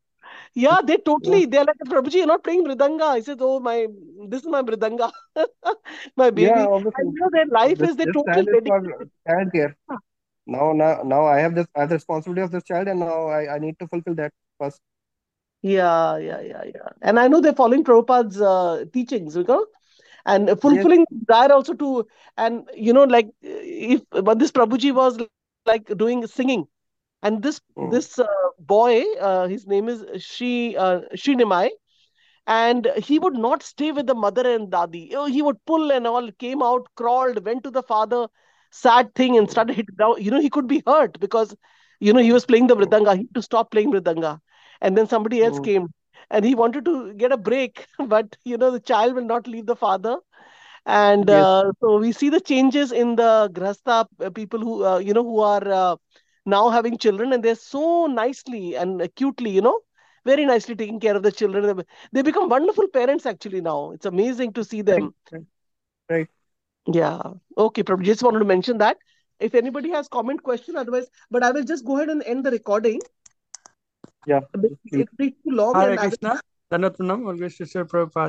Speaker 3: Yeah, they
Speaker 2: Yeah.
Speaker 3: totally, they're like, Prabhuji, you're not playing Mridanga. I said, Oh, my, this is my Mridanga, my baby.
Speaker 2: Yeah.
Speaker 3: And
Speaker 2: Obviously,
Speaker 3: you know, their life
Speaker 2: this
Speaker 3: is they totally dedicated.
Speaker 2: child care. Now, now, now I have this I have the responsibility of this child, and now I, I need to fulfill that first.
Speaker 3: Yeah, yeah, yeah, yeah. And I know they're following Prabhupada's uh, teachings, you know, and fulfilling desire also to, and you know, like if but this Prabhuji was like doing singing, and this
Speaker 2: Mm.
Speaker 3: this uh, boy, uh, his name is Shri uh, Shri Nimai, and he would not stay with the mother and dadi. Oh, He would pull and all, came out, crawled, went to the father, sad thing, and started hitting down. You know, he could be hurt because, you know, he was playing the mridanga. He had to stop playing mridanga. And then somebody else
Speaker 2: Mm.
Speaker 3: came and he wanted to get a break, but, you know, the child will not leave the father. And
Speaker 2: Yes.
Speaker 3: uh, so we see the changes in the grasta uh, people who, uh, you know, who are uh, now having children and they're so nicely and cutely, you know, very nicely taking care of the children. They- They become wonderful parents actually now. It's amazing to see them.
Speaker 2: Right. Right.
Speaker 3: Yeah. Okay, Prabhu. Just wanted to mention that. If anybody has comment question, otherwise, but I will just go ahead and end the recording.
Speaker 2: Yeah.
Speaker 3: Because
Speaker 2: Please.
Speaker 3: It'll be too long
Speaker 4: Hare
Speaker 3: and
Speaker 4: Krishna. Dandavat Always Sister Prabhupada.